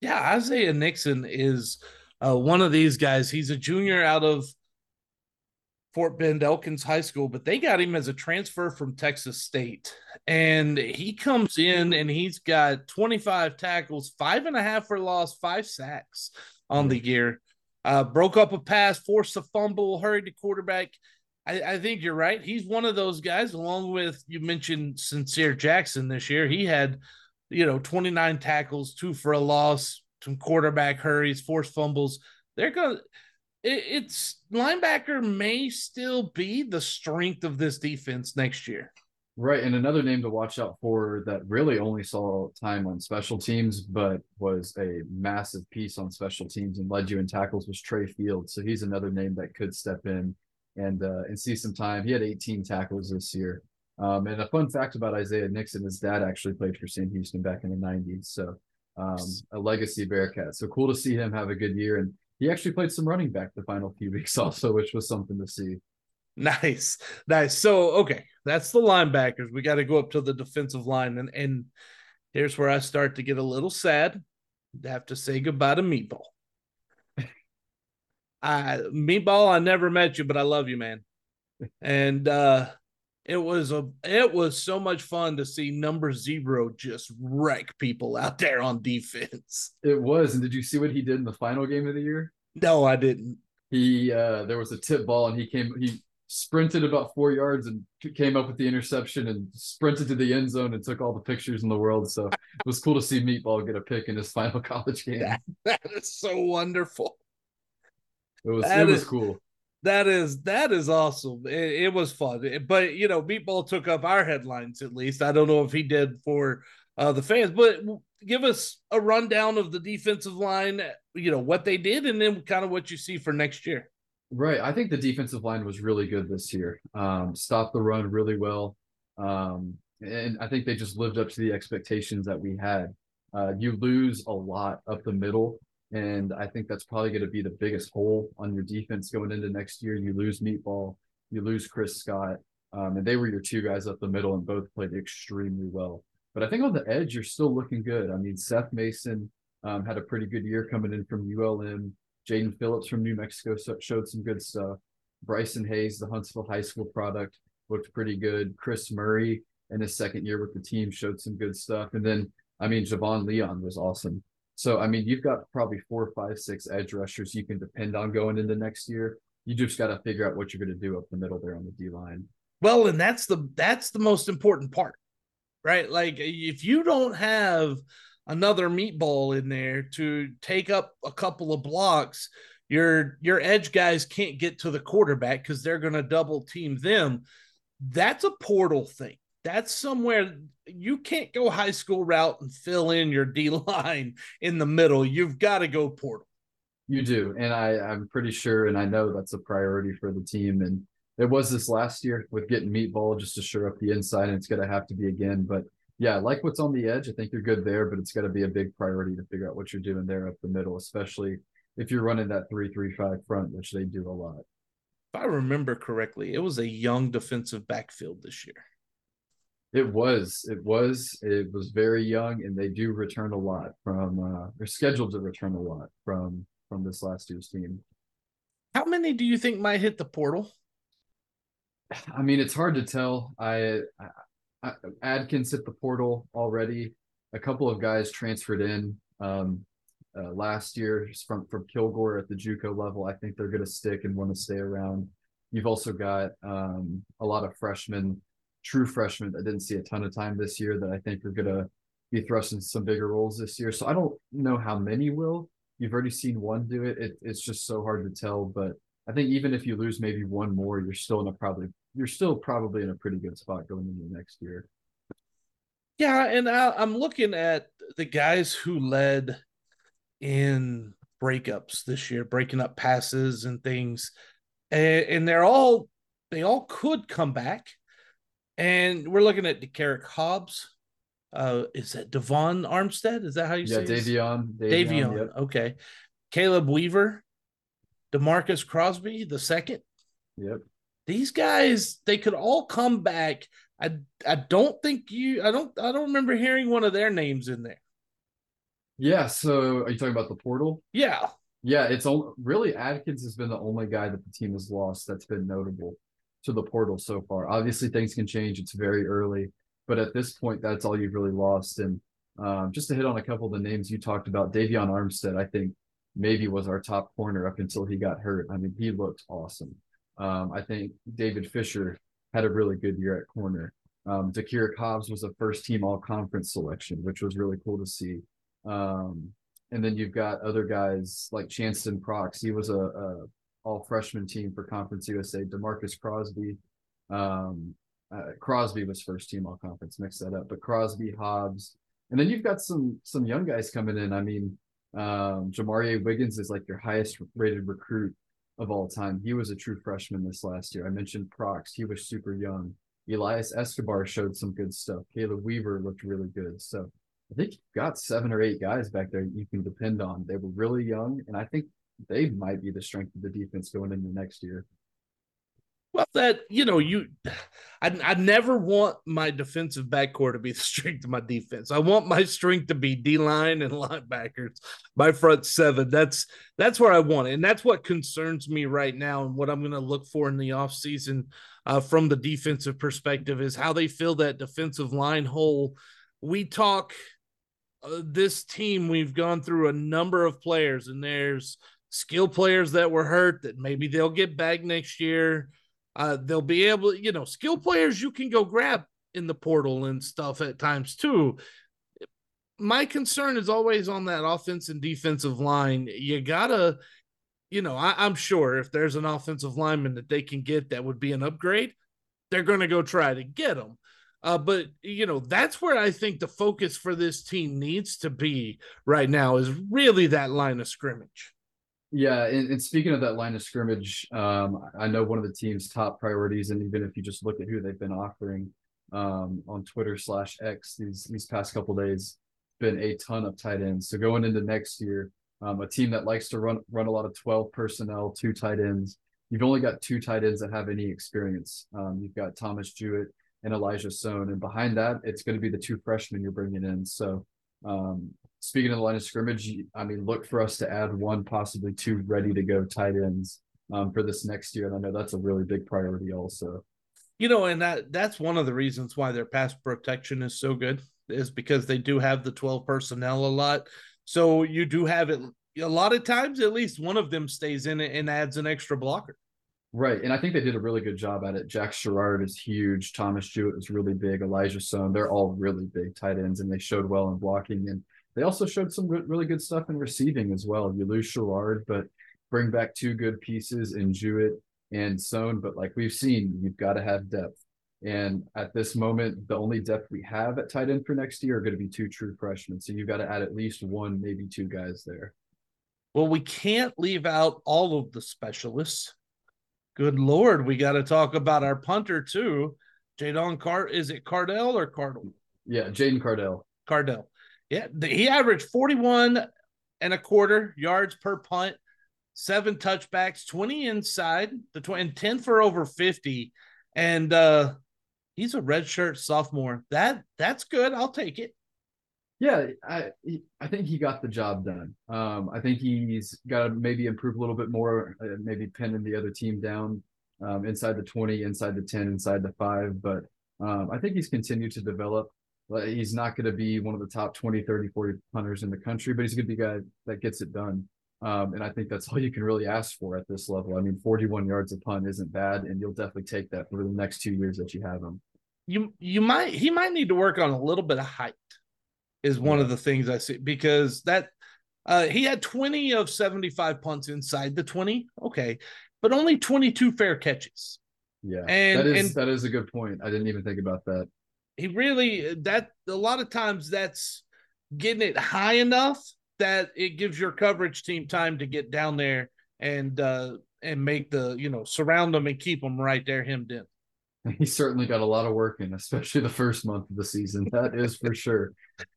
Yeah, Isaiah Nixon is uh, one of these guys. He's a junior out of Fort Bend Elkins High School, but they got him as a transfer from Texas State. And he comes in and he's got 25 tackles, five and a half for loss, five sacks on the year. Uh, broke up a pass, forced a fumble, hurried the quarterback. I, I, think you're right. He's one of those guys, along with you mentioned Sincere Jackson this year. He had, you know, 29 tackles, two for a loss, some quarterback hurries, forced fumbles. They're going to, it's linebacker may still be the strength of this defense next year. Right. And another name to watch out for that really only saw time on special teams, but was a massive piece on special teams and led you in tackles was Trey Fields. So he's another name that could step in and uh, and see some time. He had 18 tackles this year. Um, and a fun fact about Isaiah Nixon, his dad actually played for Sam Houston back in the 90s. So um, a legacy Bearkat. So cool to see him have a good year. And he actually played some running back the final few weeks also, which was something to see. Nice, nice. So okay, that's the linebackers. We got to go up to the defensive line, and and here's where I start to get a little sad. I have to say goodbye to Meatball. I Meatball, I never met you, but I love you, man. And uh it was a it was so much fun to see number zero just wreck people out there on defense. It was. And did you see what he did in the final game of the year? No, I didn't. He uh there was a tip ball and he came he sprinted about four yards and came up with the interception and sprinted to the end zone and took all the pictures in the world. So it was cool to see Meatball get a pick in his final college game. that, that is so wonderful. It was that it is, was cool. That is that is awesome. It, it was fun, but you know, Meatball took up our headlines at least. I don't know if he did for uh, the fans, but give us a rundown of the defensive line. You know what they did, and then kind of what you see for next year. Right. I think the defensive line was really good this year. Um, stopped the run really well. Um, and I think they just lived up to the expectations that we had. Uh, you lose a lot up the middle. And I think that's probably going to be the biggest hole on your defense going into next year. You lose Meatball, you lose Chris Scott. Um, and they were your two guys up the middle and both played extremely well. But I think on the edge, you're still looking good. I mean, Seth Mason um, had a pretty good year coming in from ULM. Jaden Phillips from New Mexico showed some good stuff. Bryson Hayes, the Huntsville High School product, looked pretty good. Chris Murray in his second year with the team showed some good stuff. And then, I mean, Javon Leon was awesome. So, I mean, you've got probably four, five, six edge rushers you can depend on going into next year. You just got to figure out what you're going to do up the middle there on the D line. Well, and that's the that's the most important part, right? Like if you don't have another meatball in there to take up a couple of blocks, your your edge guys can't get to the quarterback because they're going to double team them. That's a portal thing. That's somewhere you can't go high school route and fill in your D line in the middle. You've got to go portal. You do, and I I'm pretty sure, and I know that's a priority for the team. And it was this last year with getting meatball just to shore up the inside, and it's going to have to be again. But Yeah, like what's on the edge. I think you're good there, but it's got to be a big priority to figure out what you're doing there up the middle, especially if you're running that three three five front, which they do a lot. If I remember correctly, it was a young defensive backfield this year. It was. It was. It was very young, and they do return a lot from. Uh, they're scheduled to return a lot from from this last year's team. How many do you think might hit the portal? I mean, it's hard to tell. I, I, I Adkins hit the portal already. A couple of guys transferred in um, uh, last year from from Kilgore at the JUCO level. I think they're going to stick and want to stay around. You've also got um, a lot of freshmen true freshmen that didn't see a ton of time this year that I think are going to be thrust into some bigger roles this year. So I don't know how many will. You've already seen one do it. it. It's just so hard to tell. But I think even if you lose maybe one more, you're still in a probably you're still probably in a pretty good spot going into next year. Yeah, and I, I'm looking at the guys who led in breakups this year, breaking up passes and things, and, and they're all they all could come back. And we're looking at DeCarrick Hobbs. Uh, is that Devon Armstead? Is that how you yeah, say it? Davion. Davion. Davion. Yep. Okay. Caleb Weaver, Demarcus Crosby, the second. Yep. These guys, they could all come back. I I don't think you I don't I don't remember hearing one of their names in there. Yeah, so are you talking about the portal? Yeah. Yeah, it's all really Adkins has been the only guy that the team has lost that's been notable to the portal so far. Obviously, things can change. It's very early, but at this point, that's all you've really lost. And um, just to hit on a couple of the names you talked about, Davion Armstead, I think maybe was our top corner up until he got hurt. I mean, he looked awesome. Um, I think David Fisher had a really good year at corner. Um, DeCarrick Hobbs was a first team all conference selection, which was really cool to see. Um, and then you've got other guys like Chanston Prox. He was a, a all freshman team for Conference USA. Demarcus Crosby, um, uh, Crosby was first team all conference. Mix that up, but Crosby, Hobbs, and then you've got some some young guys coming in. I mean, um, Wiggins is like your highest rated recruit of all time. He was a true freshman this last year. I mentioned Prox; he was super young. Elias Escobar showed some good stuff. Caleb Weaver looked really good. So I think you've got seven or eight guys back there you can depend on. They were really young, and I think they might be the strength of the defense going into next year. Well, that you know, you, I, I never want my defensive backcourt to be the strength of my defense. I want my strength to be D line and linebackers, my front seven. That's that's where I want it, and that's what concerns me right now, and what I'm going to look for in the offseason uh, from the defensive perspective is how they fill that defensive line hole. We talk uh, this team. We've gone through a number of players, and there's skill players that were hurt that maybe they'll get back next year. Uh, they'll be able, you know, skill players you can go grab in the portal and stuff at times too. My concern is always on that offense and defensive line. You gotta, you know, I, am sure if there's an offensive lineman that they can get that would be an upgrade, they're to go try to get them. Uh, but you know that's where I think the focus for this team needs to be right now is really that line of scrimmage. Yeah, and, and, speaking of that line of scrimmage, um, I know one of the team's top priorities, and even if you just look at who they've been offering um, on Twitter slash X these these past couple days, been a ton of tight ends. So going into next year, um, a team that likes to run run a lot of twelve personnel, two tight ends. You've only got two tight ends that have any experience. Um, you've got Thomas Jewett and Elijah Sohn, and behind that, it's going to be the two freshmen you're bringing in. So um, speaking of the line of scrimmage, I mean, look for us to add one, possibly two ready to go tight ends um, for this next year. And I know that's a really big priority also. You know, and that that's one of the reasons why their pass protection is so good is because they do have the 12 personnel a lot. So you do have it a lot of times, at least one of them stays in it and adds an extra blocker. Right. And I think they did a really good job at it. Jack Sherrard is huge. Thomas Jewett is really big. Elijah Stone. they're all really big tight ends and they showed well in blocking. And they also showed some good, really good stuff in receiving as well. You lose Sherrard, but bring back two good pieces in Jewett and Sohn. But like we've seen, you've got to have depth. And at this moment, the only depth we have at tight end for next year are going to be two true freshmen. So you've got to add at least one, maybe two guys there. Well, we can't leave out all of the specialists. Good Lord, we got to talk about our punter too. Jadon Cart, is it Cardell or Cardell? Yeah, Jaden Cardell. Cardell. Yeah, he averaged 41 and a quarter yards per punt, seven touchbacks, 20 inside the 20 and 10 for over 50. And uh he's a redshirt sophomore. That that's good. I'll take it. Yeah, I I think he got the job done. Um, I think he's got to maybe improve a little bit more, uh, maybe pinning the other team down um, inside the 20, inside the 10, inside the five. But um, I think he's continued to develop. He's not going to be one of the top 20, 30, 40 punters in the country, but he's going to be a guy that gets it done. Um, and I think that's all you can really ask for at this level. I mean, 41 yards a punt isn't bad, and you'll definitely take that for the next two years that you have him. You you might he might need to work on a little bit of height, is one yeah. of the things I see because that uh, he had 20 of 75 punts inside the 20. Okay but only 22 fair catches. Yeah, and that is and that is a good point. I didn't even think about that. He really that a lot of times that's getting it high enough that it gives your coverage team time to get down there and uh and make the you know surround them and keep them right there hemmed in. He certainly got a lot of work in, especially the first month of the season. That is for sure.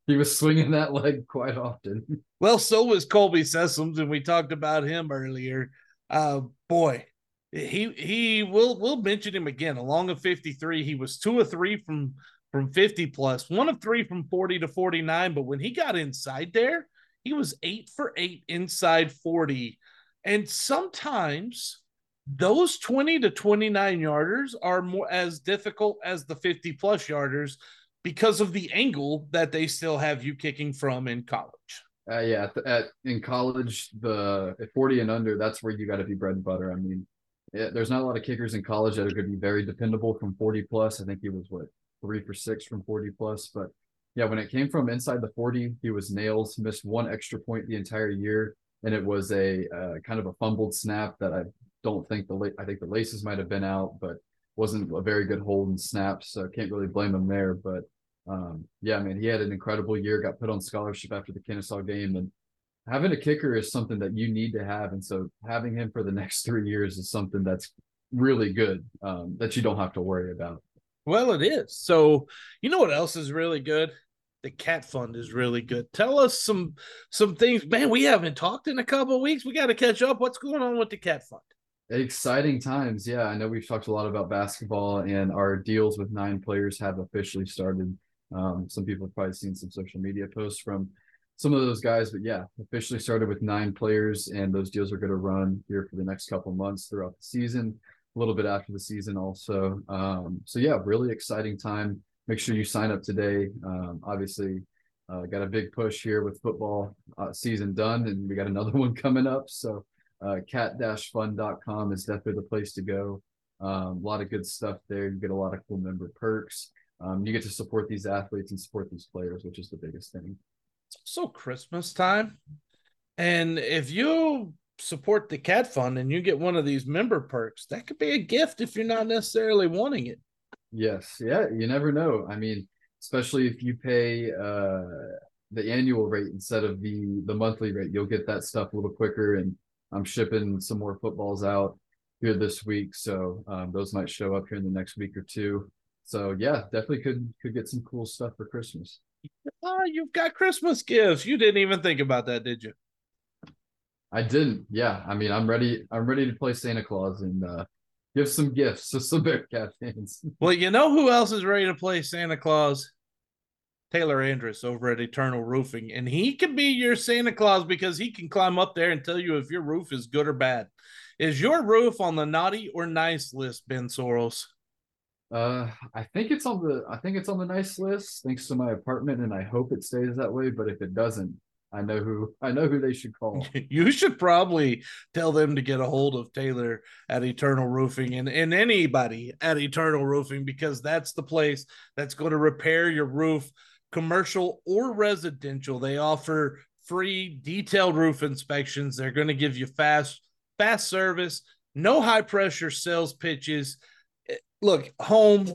He was swinging that leg quite often. Well, so was Colby Sessums, and we talked about him earlier uh, boy, he he will we'll mention him again. Along of 53, he was two or three from from 50 plus, one of three from 40 to 49. But when he got inside there, he was eight for eight inside 40. And sometimes those 20 to 29 yarders are more as difficult as the 50 plus yarders because of the angle that they still have you kicking from in college. Uh, yeah, at, at, in college, the at forty and under, that's where you got to be bread and butter. I mean, it, there's not a lot of kickers in college that are going to be very dependable from forty plus. I think he was what three for six from forty plus, but yeah, when it came from inside the forty, he was nails. Missed one extra point the entire year, and it was a uh, kind of a fumbled snap that I don't think the I think the laces might have been out, but wasn't a very good hold and snap, so I can't really blame him there. But um, yeah, man, he had an incredible year. Got put on scholarship after the Kennesaw game, and having a kicker is something that you need to have. And so having him for the next three years is something that's really good um, that you don't have to worry about. Well, it is. So you know what else is really good? The cat fund is really good. Tell us some some things, man. We haven't talked in a couple weeks. We got to catch up. What's going on with the cat fund? Exciting times. Yeah, I know we've talked a lot about basketball, and our deals with nine players have officially started. Um, some people have probably seen some social media posts from some of those guys, but yeah, officially started with nine players, and those deals are going to run here for the next couple months throughout the season, a little bit after the season also. Um, so yeah, really exciting time. Make sure you sign up today. Um, obviously, uh, got a big push here with football uh, season done, and we got another one coming up. So uh, cat-fund.com is definitely the place to go. Um, a lot of good stuff there. You get a lot of cool member perks um, you get to support these athletes and support these players, which is the biggest thing. So Christmas time. And if you support the cat fund and you get one of these member perks, that could be a gift if you're not necessarily wanting it. Yes. Yeah. You never know. I mean, especially if you pay uh, the annual rate instead of the the monthly rate, you'll get that stuff a little quicker. And I'm shipping some more footballs out here this week. So um, those might show up here in the next week or two. So yeah, definitely could could get some cool stuff for Christmas. Oh, you've got Christmas gifts. You didn't even think about that, did you? I didn't. Yeah, I mean, I'm ready. I'm ready to play Santa Claus and uh, give some gifts to some Bearkat fans. well, you know who else is ready to play Santa Claus? Taylor Andrus over at Eternal Roofing, and he can be your Santa Claus because he can climb up there and tell you if your roof is good or bad. Is your roof on the naughty or nice list, Ben Soros? Uh, I think it's on the I think it's on the nice list thanks to my apartment, and I hope it stays that way. But if it doesn't, I know who I know who they should call. You should probably tell them to get a hold of Taylor at Eternal Roofing and, and anybody at Eternal Roofing because that's the place that's going to repair your roof, commercial or residential. They offer free detailed roof inspections. They're going to give you fast fast service, no high pressure sales pitches eh, look, home,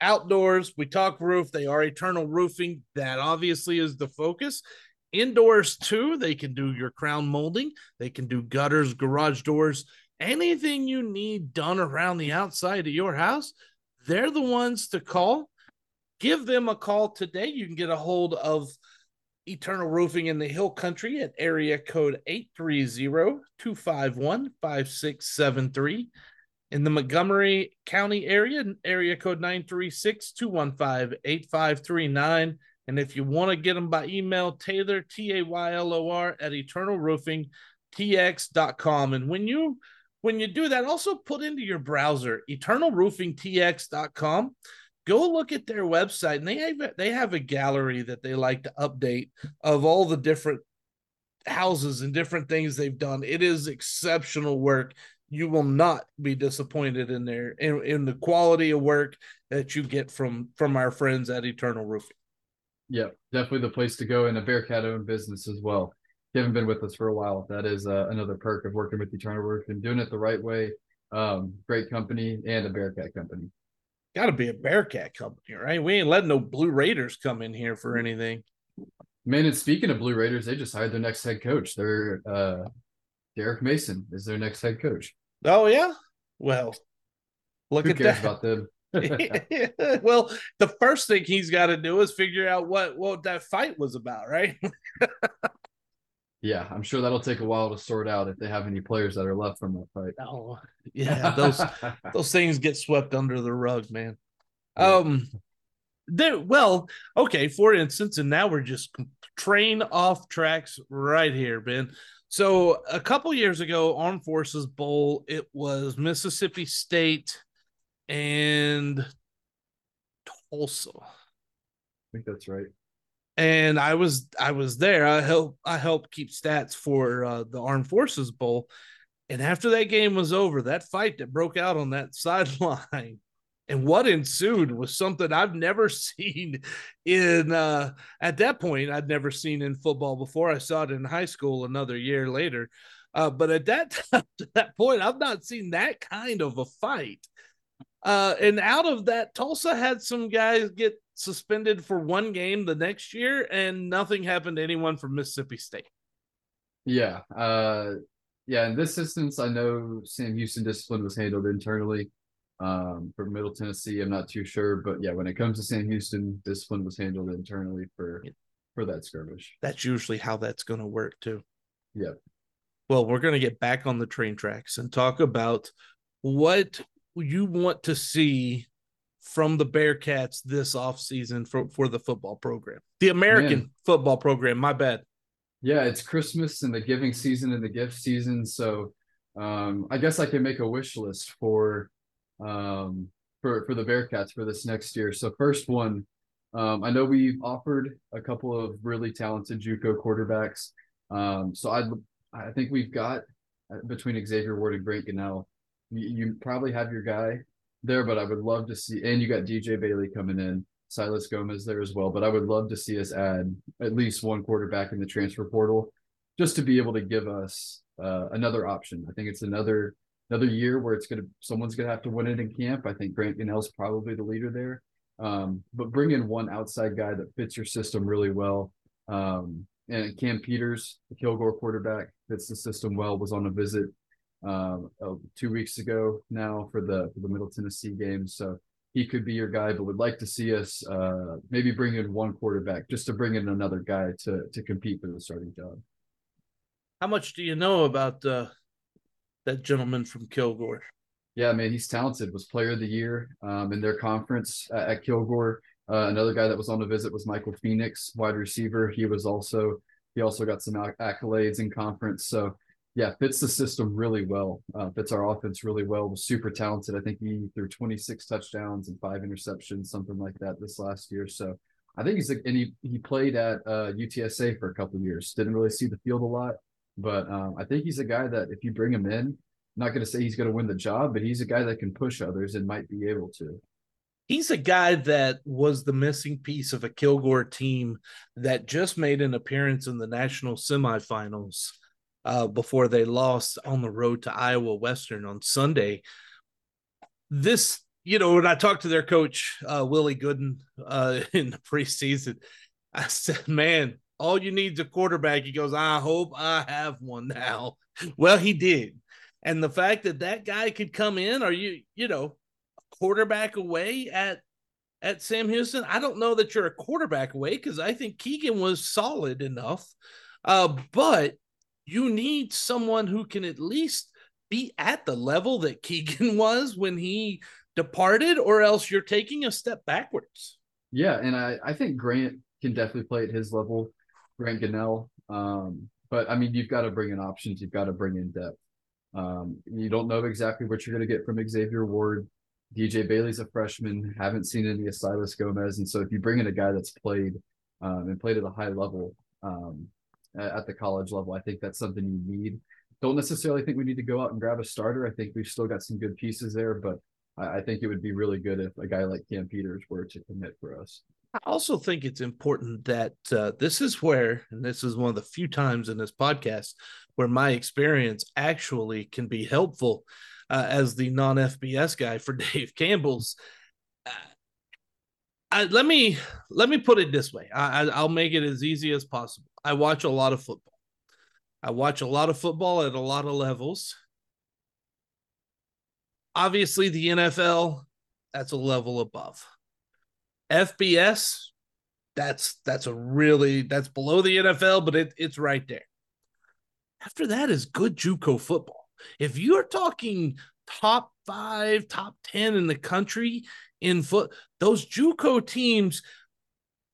outdoors, we talk roof, they are eternal roofing. That obviously is the focus. Indoors, too, they can do your crown molding, they can do gutters, garage doors, anything you need done around the outside of your house. They're the ones to call. give them a call today. You can get a hold of Eternal Roofing in the Hill Country at area code 830-251-5673. In the Montgomery County area, area code 936-215-8539. And if you want to get them by email, Taylor, T-A-Y-L-O-R at eternalroofingtx.com. And when you when you do that, also put into your browser eternalroofingtx.com go look at their website and they have they have a gallery that they like to update of all the different houses and different things they've done. It is exceptional work. You will not be disappointed in there in, in the quality of work that you get from from our friends at eternal roofing yeah definitely the place to go and a bearkat owned business as well you haven't been with us for a while that is uh, another perk of working with eternal and doing it the right way um, great company and a bearkat company got to be a Bearkat company, right? We ain't letting no Blue Raiders come in here for anything. Man, and speaking of Blue Raiders, they just hired their next head coach. They're uh Derek Mason is their next head coach. Oh yeah. Well, look Who at cares that. about them? well, the first thing he's got to do is figure out what what that fight was about, right? yeah, I'm sure that'll take a while to sort out if they have any players that are left from that fight. Oh, yeah, those those things get swept under the rug, man. Yeah. Um, there. Well, okay. For instance, and now we're just train off tracks right here, Ben. So a couple years ago, Armed Forces Bowl, it was Mississippi State and Tulsa. I think that's right. and I was I was there. I help I helped keep stats for uh, the Armed Forces Bowl. And after that game was over, that fight that broke out on that sideline and what ensued was something I've never seen in uh, at that point I'd never seen in football before. I saw it in high school another year later. Uh, but at that time, that point, I've not seen that kind of a fight. Uh, and out of that, Tulsa had some guys get suspended for one game the next year, and nothing happened to anyone from Mississippi State. Yeah. Uh yeah, in this instance, I know Sam Houston discipline was handled internally. Um, for Middle Tennessee, I'm not too sure, but yeah, when it comes to Sam Houston, discipline was handled internally for for that skirmish. That's usually how that's going to work too. Yeah. Well, we're going to get back on the train tracks and talk about what you want to see from the Bearkats this offseason for, for the football program. The American Man. football program, my bad. Yeah, it's Christmas and the giving season and the gift season. So um I guess I can make a wish list for um for for the Bearcats for this next year. So first one, um I know we've offered a couple of really talented JUCO quarterbacks. Um so I I think we've got uh, between Xavier Ward and Grant Gunnell, you, probably have your guy there, but I would love to see and you got DJ Bailey coming in. Silas Gomez there as well, but I would love to see us add at least one quarterback in the transfer portal just to be able to give us uh, another option. I think it's another another year where it's gonna someone's gonna have to win it in camp. I think Grant Gunnell's probably the leader there. Um, but bring in one outside guy that fits your system really well. Um, and Cam Peters, the Kilgore quarterback, fits the system well, was on a visit um, uh, two weeks ago now for the for the Middle Tennessee game. So he could be your guy, but would like to see us uh, maybe bring in one quarterback just to bring in another guy to to compete for the starting job. How much do you know about uh, that gentleman from Kilgore? Yeah, man, he's talented. Was player of the year um, in their conference at, at Kilgore. Uh, another guy that was on a visit was Michael Phoenix, wide receiver. He was also he also got some accolades in conference. So yeah, fits the system really well. Uh, fits our offense really well. Was super talented. I think he threw 26 touchdowns and five interceptions, something like that, this last year. So I think he's a, and he he played at uh, UTSA for a couple years. Didn't really see the field a lot, but um, I think he's a guy that if you bring him in, I'm not going to say he's going to win the job, but he's a guy that can push others and might be able to. He's a guy that was the missing piece of a Kilgore team that just made an appearance in the national semifinals uh, before they lost on the road to Iowa Western on Sunday. This, you know, when I talked to their coach, uh, Willie Gooden, uh, in the preseason, I said, man, all you need is a quarterback. He goes, I hope I have one now. Well, he did. And the fact that that guy could come in, are you, you know, a quarterback away at at Sam Houston. I don't know that you're a quarterback away because I think Keegan was solid enough. Uh, but you need someone who can at least be at the level that Keegan was when he departed, or else you're taking a step backwards. Yeah, and I, I think Grant can definitely play at his level, Grant Gunnell. Um, but I mean, you've got to bring in options, you've got to bring in depth. Um, you don't know exactly what you're going to get from Xavier Ward. DJ Bailey's a freshman, haven't seen any of Silas Gomez. And so if you bring in a guy that's played um, and played at a high level um, at the college level, I think that's something you need. Don't necessarily think we need to go out and grab a starter. I think we've still got some good pieces there, but I, I think it would be really good if a guy like Cam Peters were to commit for us. I also think it's important that uh, this is where, and this is one of the few times in this podcast where my experience actually can be helpful uh, as the non FBS guy for Dave Campbell's. Uh, I, let me let me put it this way. I, I'll make it as easy as possible. I watch a lot of football. I watch a lot of football at a lot of levels. Obviously, the NFL that's a level above. FBS that's that's a really that's below the NFL, but it, it's right there. After that is good JUCO football. If you're talking top five, top 10 in the country in foot, those JUCO teams,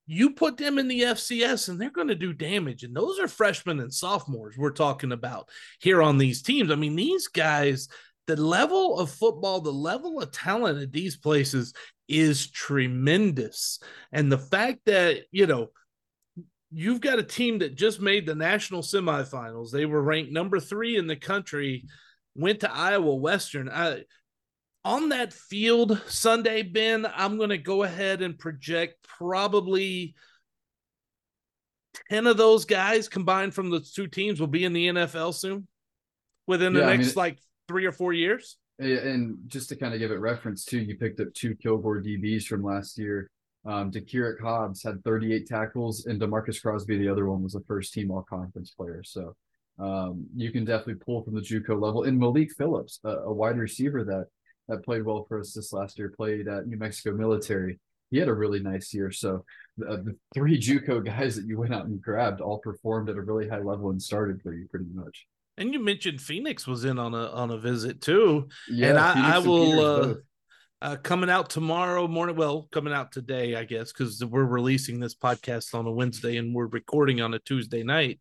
you put them in the FCS and they're going to do damage. And those are freshmen and sophomores we're talking about here on these teams. I mean, these guys, the level of football, the level of talent at these places is tremendous. And the fact that, you know, you've got a team that just made the national semifinals. They were ranked number three in the country, went to Iowa Western. I, on that field Sunday, Ben, I'm going to go ahead and project probably 10 of those guys combined from the two teams will be in the NFL soon within the yeah, next I mean, like three or four years. And just to kind of give it reference too, you picked up two Kilgore DBs from last year. Um, DeKirk Hobbs had 38 tackles, and Demarcus Crosby, the other one, was a first team all conference player. So um, you can definitely pull from the JUCO level. And Malik Phillips, a, a, wide receiver that that played well for us this last year, played at New Mexico Military. He had a really nice year. So the, the three JUCO guys that you went out and grabbed all performed at a really high level and started for you pretty much. And you mentioned Phoenix was in on a on a visit too. Yeah, and I, I will uh, uh, coming out tomorrow morning. Well, coming out today, I guess, because we're releasing this podcast on a Wednesday and we're recording on a Tuesday night.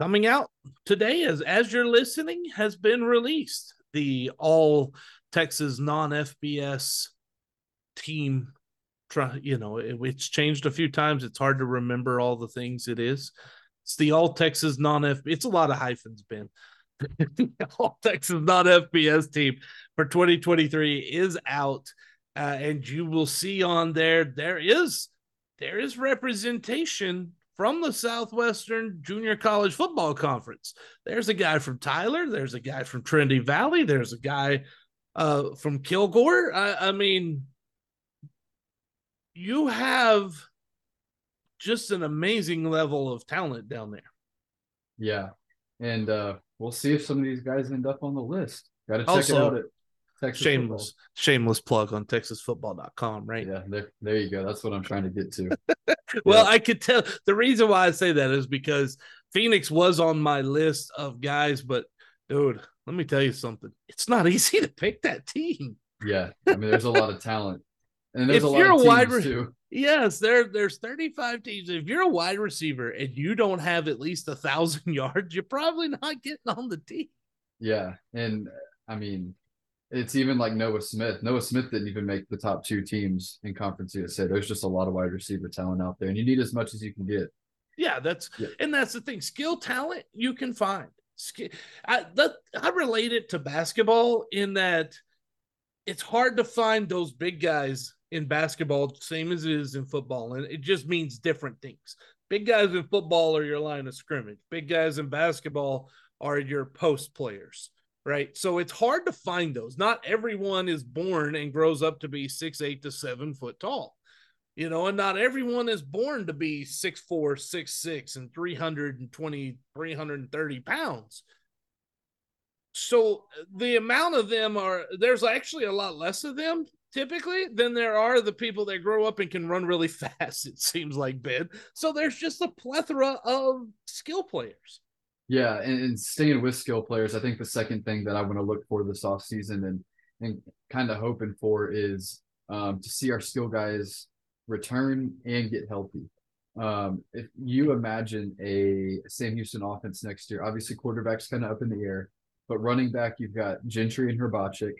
Coming out today, as as you're listening, has been released the all Texas non FBS team. Try, you know, it, it's changed a few times. It's hard to remember all the things it is. It's the All Texas non F. It's a lot of hyphens, Ben. All Texas non FBS team for 2023 is out, uh, and you will see on there there is there is representation from the Southwestern Junior College Football Conference. There's a guy from Tyler. There's a guy from Trinity Valley. There's a guy uh, from Kilgore. I, I mean, you have just an amazing level of talent down there. Yeah. And uh, we'll see if some of these guys end up on the list. Got to check also, it out at Texas shameless football. shameless plug on texasfootball.com, right? Yeah, there, there you go. That's what I'm trying to get to. well, yeah. I could tell the reason why I say that is because Phoenix was on my list of guys, but dude, let me tell you something. It's not easy to pick that team. Yeah. I mean, there's a lot of talent. And there's if a lot you're of a wide re- too. Yes, there there's 35 teams. If you're a wide receiver and you don't have at least a thousand yards, you're probably not getting on the team. Yeah, and I mean, it's even like Noah Smith. Noah Smith didn't even make the top two teams in Conference USA. There's just a lot of wide receiver talent out there, and you need as much as you can get. Yeah, that's yeah. and that's the thing. Skill talent you can find. I that, I relate it to basketball in that it's hard to find those big guys in basketball, same as it is in football, and it just means different things. Big guys in football are your line of scrimmage. Big guys in basketball are your post players, right? So it's hard to find those. Not everyone is born and grows up to be six eight to seven foot tall, you know, and not everyone is born to be six four, six six, and 320, 330 pounds. So the amount of them are there's actually a lot less of them typically than there are the people that grow up and can run really fast. It seems like Ben. So there's just a plethora of skill players. Yeah, and, and staying with skill players, I think the second thing that I want to look for this offseason and and kind of hoping for is um, to see our skill guys return and get healthy. Um, if you imagine a Sam Houston offense next year, obviously quarterback's kind of up in the air, but running back, you've got Gentry and Hrbacek,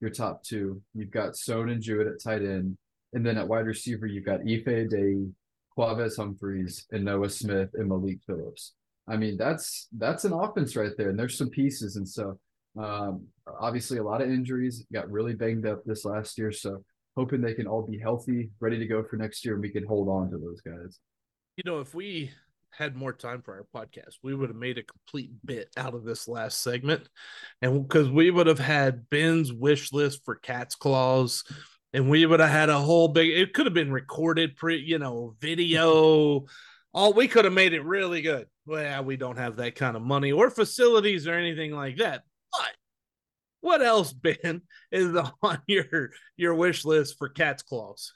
your top two. You've got Stone and Jewett at tight end. And then at wide receiver, you've got Ife Adeyi, Quavez Humphreys, and Noah Smith and Malik Phillips. I mean, that's that's an offense right there. And there's some pieces. And so um, obviously a lot of injuries, got really banged up this last year. So hoping they can all be healthy, ready to go for next year, and we can hold on to those guys. You know, if we had more time for our podcast, we would have made a complete bit out of this last segment. And because we would have had Ben's wish list for cat's claws, and we would have had a whole big it could have been recorded pre, you know, video. All we could have made it really good. Well, we don't have that kind of money or facilities or anything like that. What else, Ben, is on your your wish list for cat's claws?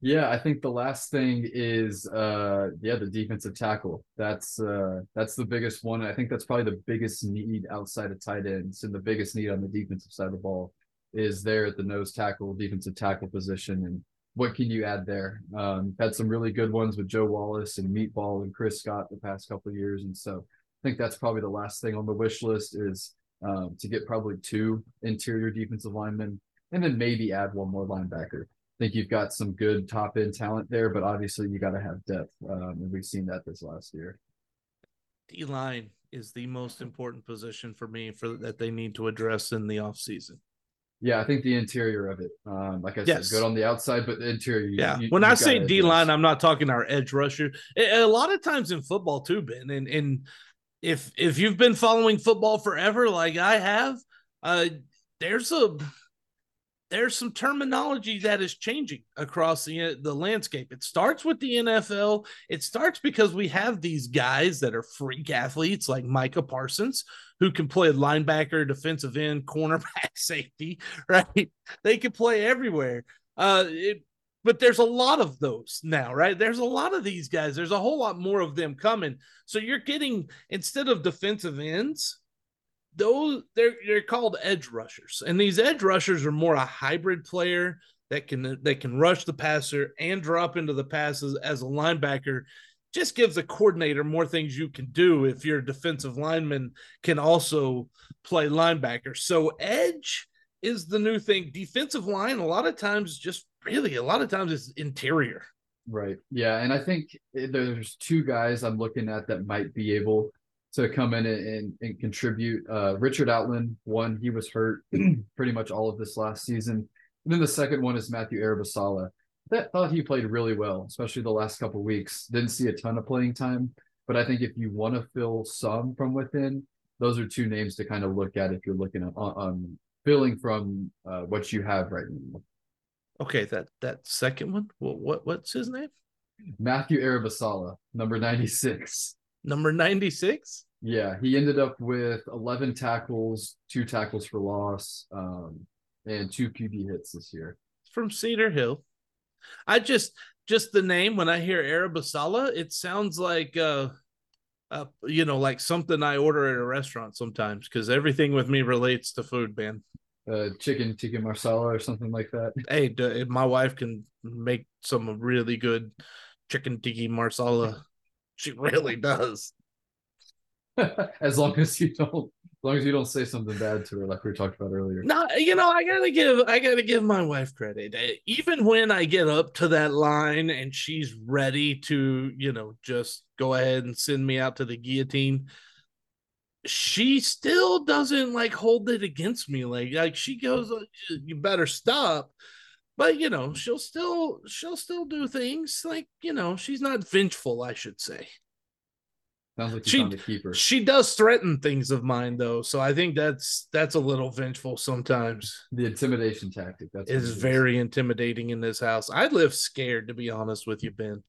Yeah, I think the last thing is uh yeah, the defensive tackle. That's uh that's the biggest one. I think that's probably the biggest need outside of tight ends and the biggest need on the defensive side of the ball is there at the nose tackle, defensive tackle position and what can you add there? Um had some really good ones with Joe Wallace and Meatball and Chris Scott the past couple of years. And so I think that's probably the last thing on the wish list is um, to get probably two interior defensive linemen and then maybe add one more linebacker I think you've got some good top end talent there, but obviously you got to have depth. Um, and we've seen that this last year. D line is the most important position for me for that they need to address in the offseason. Yeah, I think the interior of it, um, like I yes. said, good on the outside, but the interior. You, yeah, you, when I say D line, I'm not talking our edge rusher. A, a lot of times in football too, Ben, and and if if you've been following football forever, like I have, uh, there's a there's some terminology that is changing across the the landscape. It starts with the NFL. It starts because we have these guys that are freak athletes like Micah Parsons who can play linebacker, defensive end, cornerback, safety, right? They can play everywhere. Uh it, but there's a lot of those now, right? There's a lot of these guys. There's a whole lot more of them coming. So you're getting instead of defensive ends, those they're they're called edge rushers, and these edge rushers are more a hybrid player that can that can rush the passer and drop into the passes as a linebacker. Just gives a coordinator more things you can do if your defensive lineman can also play linebacker. So edge is the new thing. Defensive line, a lot of times, just really a lot of times it's interior. Right. Yeah. And I think there's two guys I'm looking at that might be able to come in and, and, contribute. Uh, Richard Outland, one, he was hurt pretty much all of this last season. And then the second one is Matthew Arabasala. That thought he played really well, especially the last couple weeks. Didn't see a ton of playing time, but I think if you want to fill some from within, those are two names to kind of look at if you're looking at um, filling from uh, what you have right now. Okay, that that second one. What what what's his name? Matthew Arabasala, number ninety six number 96. Yeah, he ended up with 11 tackles, two tackles for loss, um, and two QB hits this year. From Cedar Hill. I just just the name when I hear Arabasala, it sounds like uh uh you know like something I order at a restaurant sometimes because everything with me relates to food, man. Uh, chicken tikka marsala or something like that. Hey, my wife can make some really good chicken tikka marsala. She really does. as long as you don't as long as you don't say something bad to her like we talked about earlier no you know i gotta give i gotta give my wife credit eh, even when i get up to that line and she's ready to you know just go ahead and send me out to the guillotine she still doesn't like hold it against me like like she goes uh, you better stop but you know she'll still she'll still do things like you know she's not vengeful i should say Sounds like she, found keeper. She does threaten things of mine though, so I think that's that's a little vengeful sometimes. The intimidation tactic that's is very intimidating in this house. I live scared to be honest with you, Ben.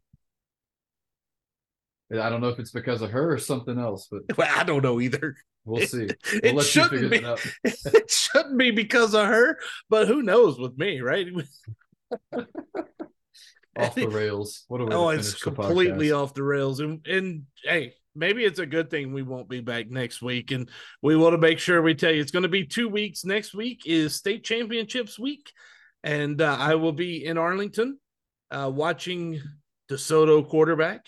I don't know if it's because of her or something else, but well, I don't know either. We'll see. We'll it, shouldn't be. It, it, shouldn't be because of her, but who knows with me, right? off the rails. What a way oh, it's completely off the rails. And and hey, maybe it's a good thing we won't be back next week. And we want to make sure we tell you it's going to be two weeks. Next week is state championships week, and uh, I will be in Arlington uh, watching DeSoto quarterback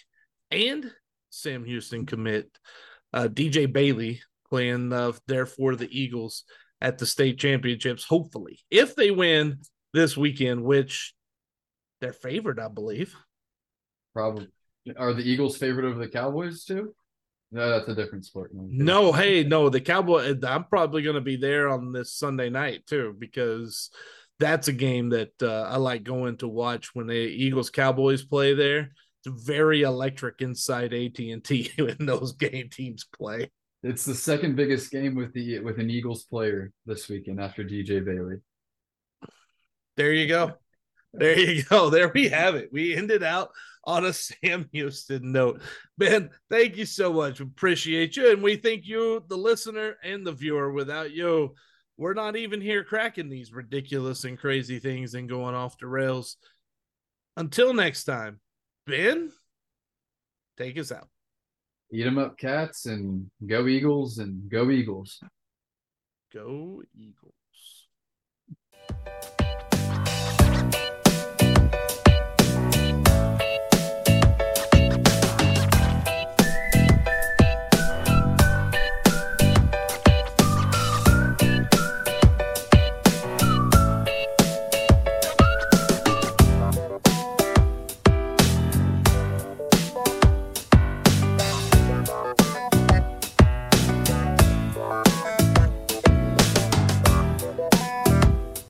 and Sam Houston commit uh, DJ Bailey playing uh, there for the Eagles at the state championships. Hopefully, if they win this weekend, which they're favored, I believe. Probably. Are the Eagles favored over the Cowboys too? No, that's a different sport. No, hey, no, the Cowboy. I'm probably going to be there on this Sunday night too because that's a game that uh, I like going to watch when the Eagles Cowboys play there. It's very electric inside AT and T when those game teams play. It's the second biggest game with the with an Eagles player this weekend after DJ Bailey. There you go. There you go. There we have it. We ended out on a Sam Houston note. Ben, thank you so much. Appreciate you. And we thank you, the listener and the viewer. Without you, we're not even here cracking these ridiculous and crazy things and going off the rails. Until next time, Ben, take us out. Eat them up, Kats, and go Eagles and go Eagles. Go Eagles.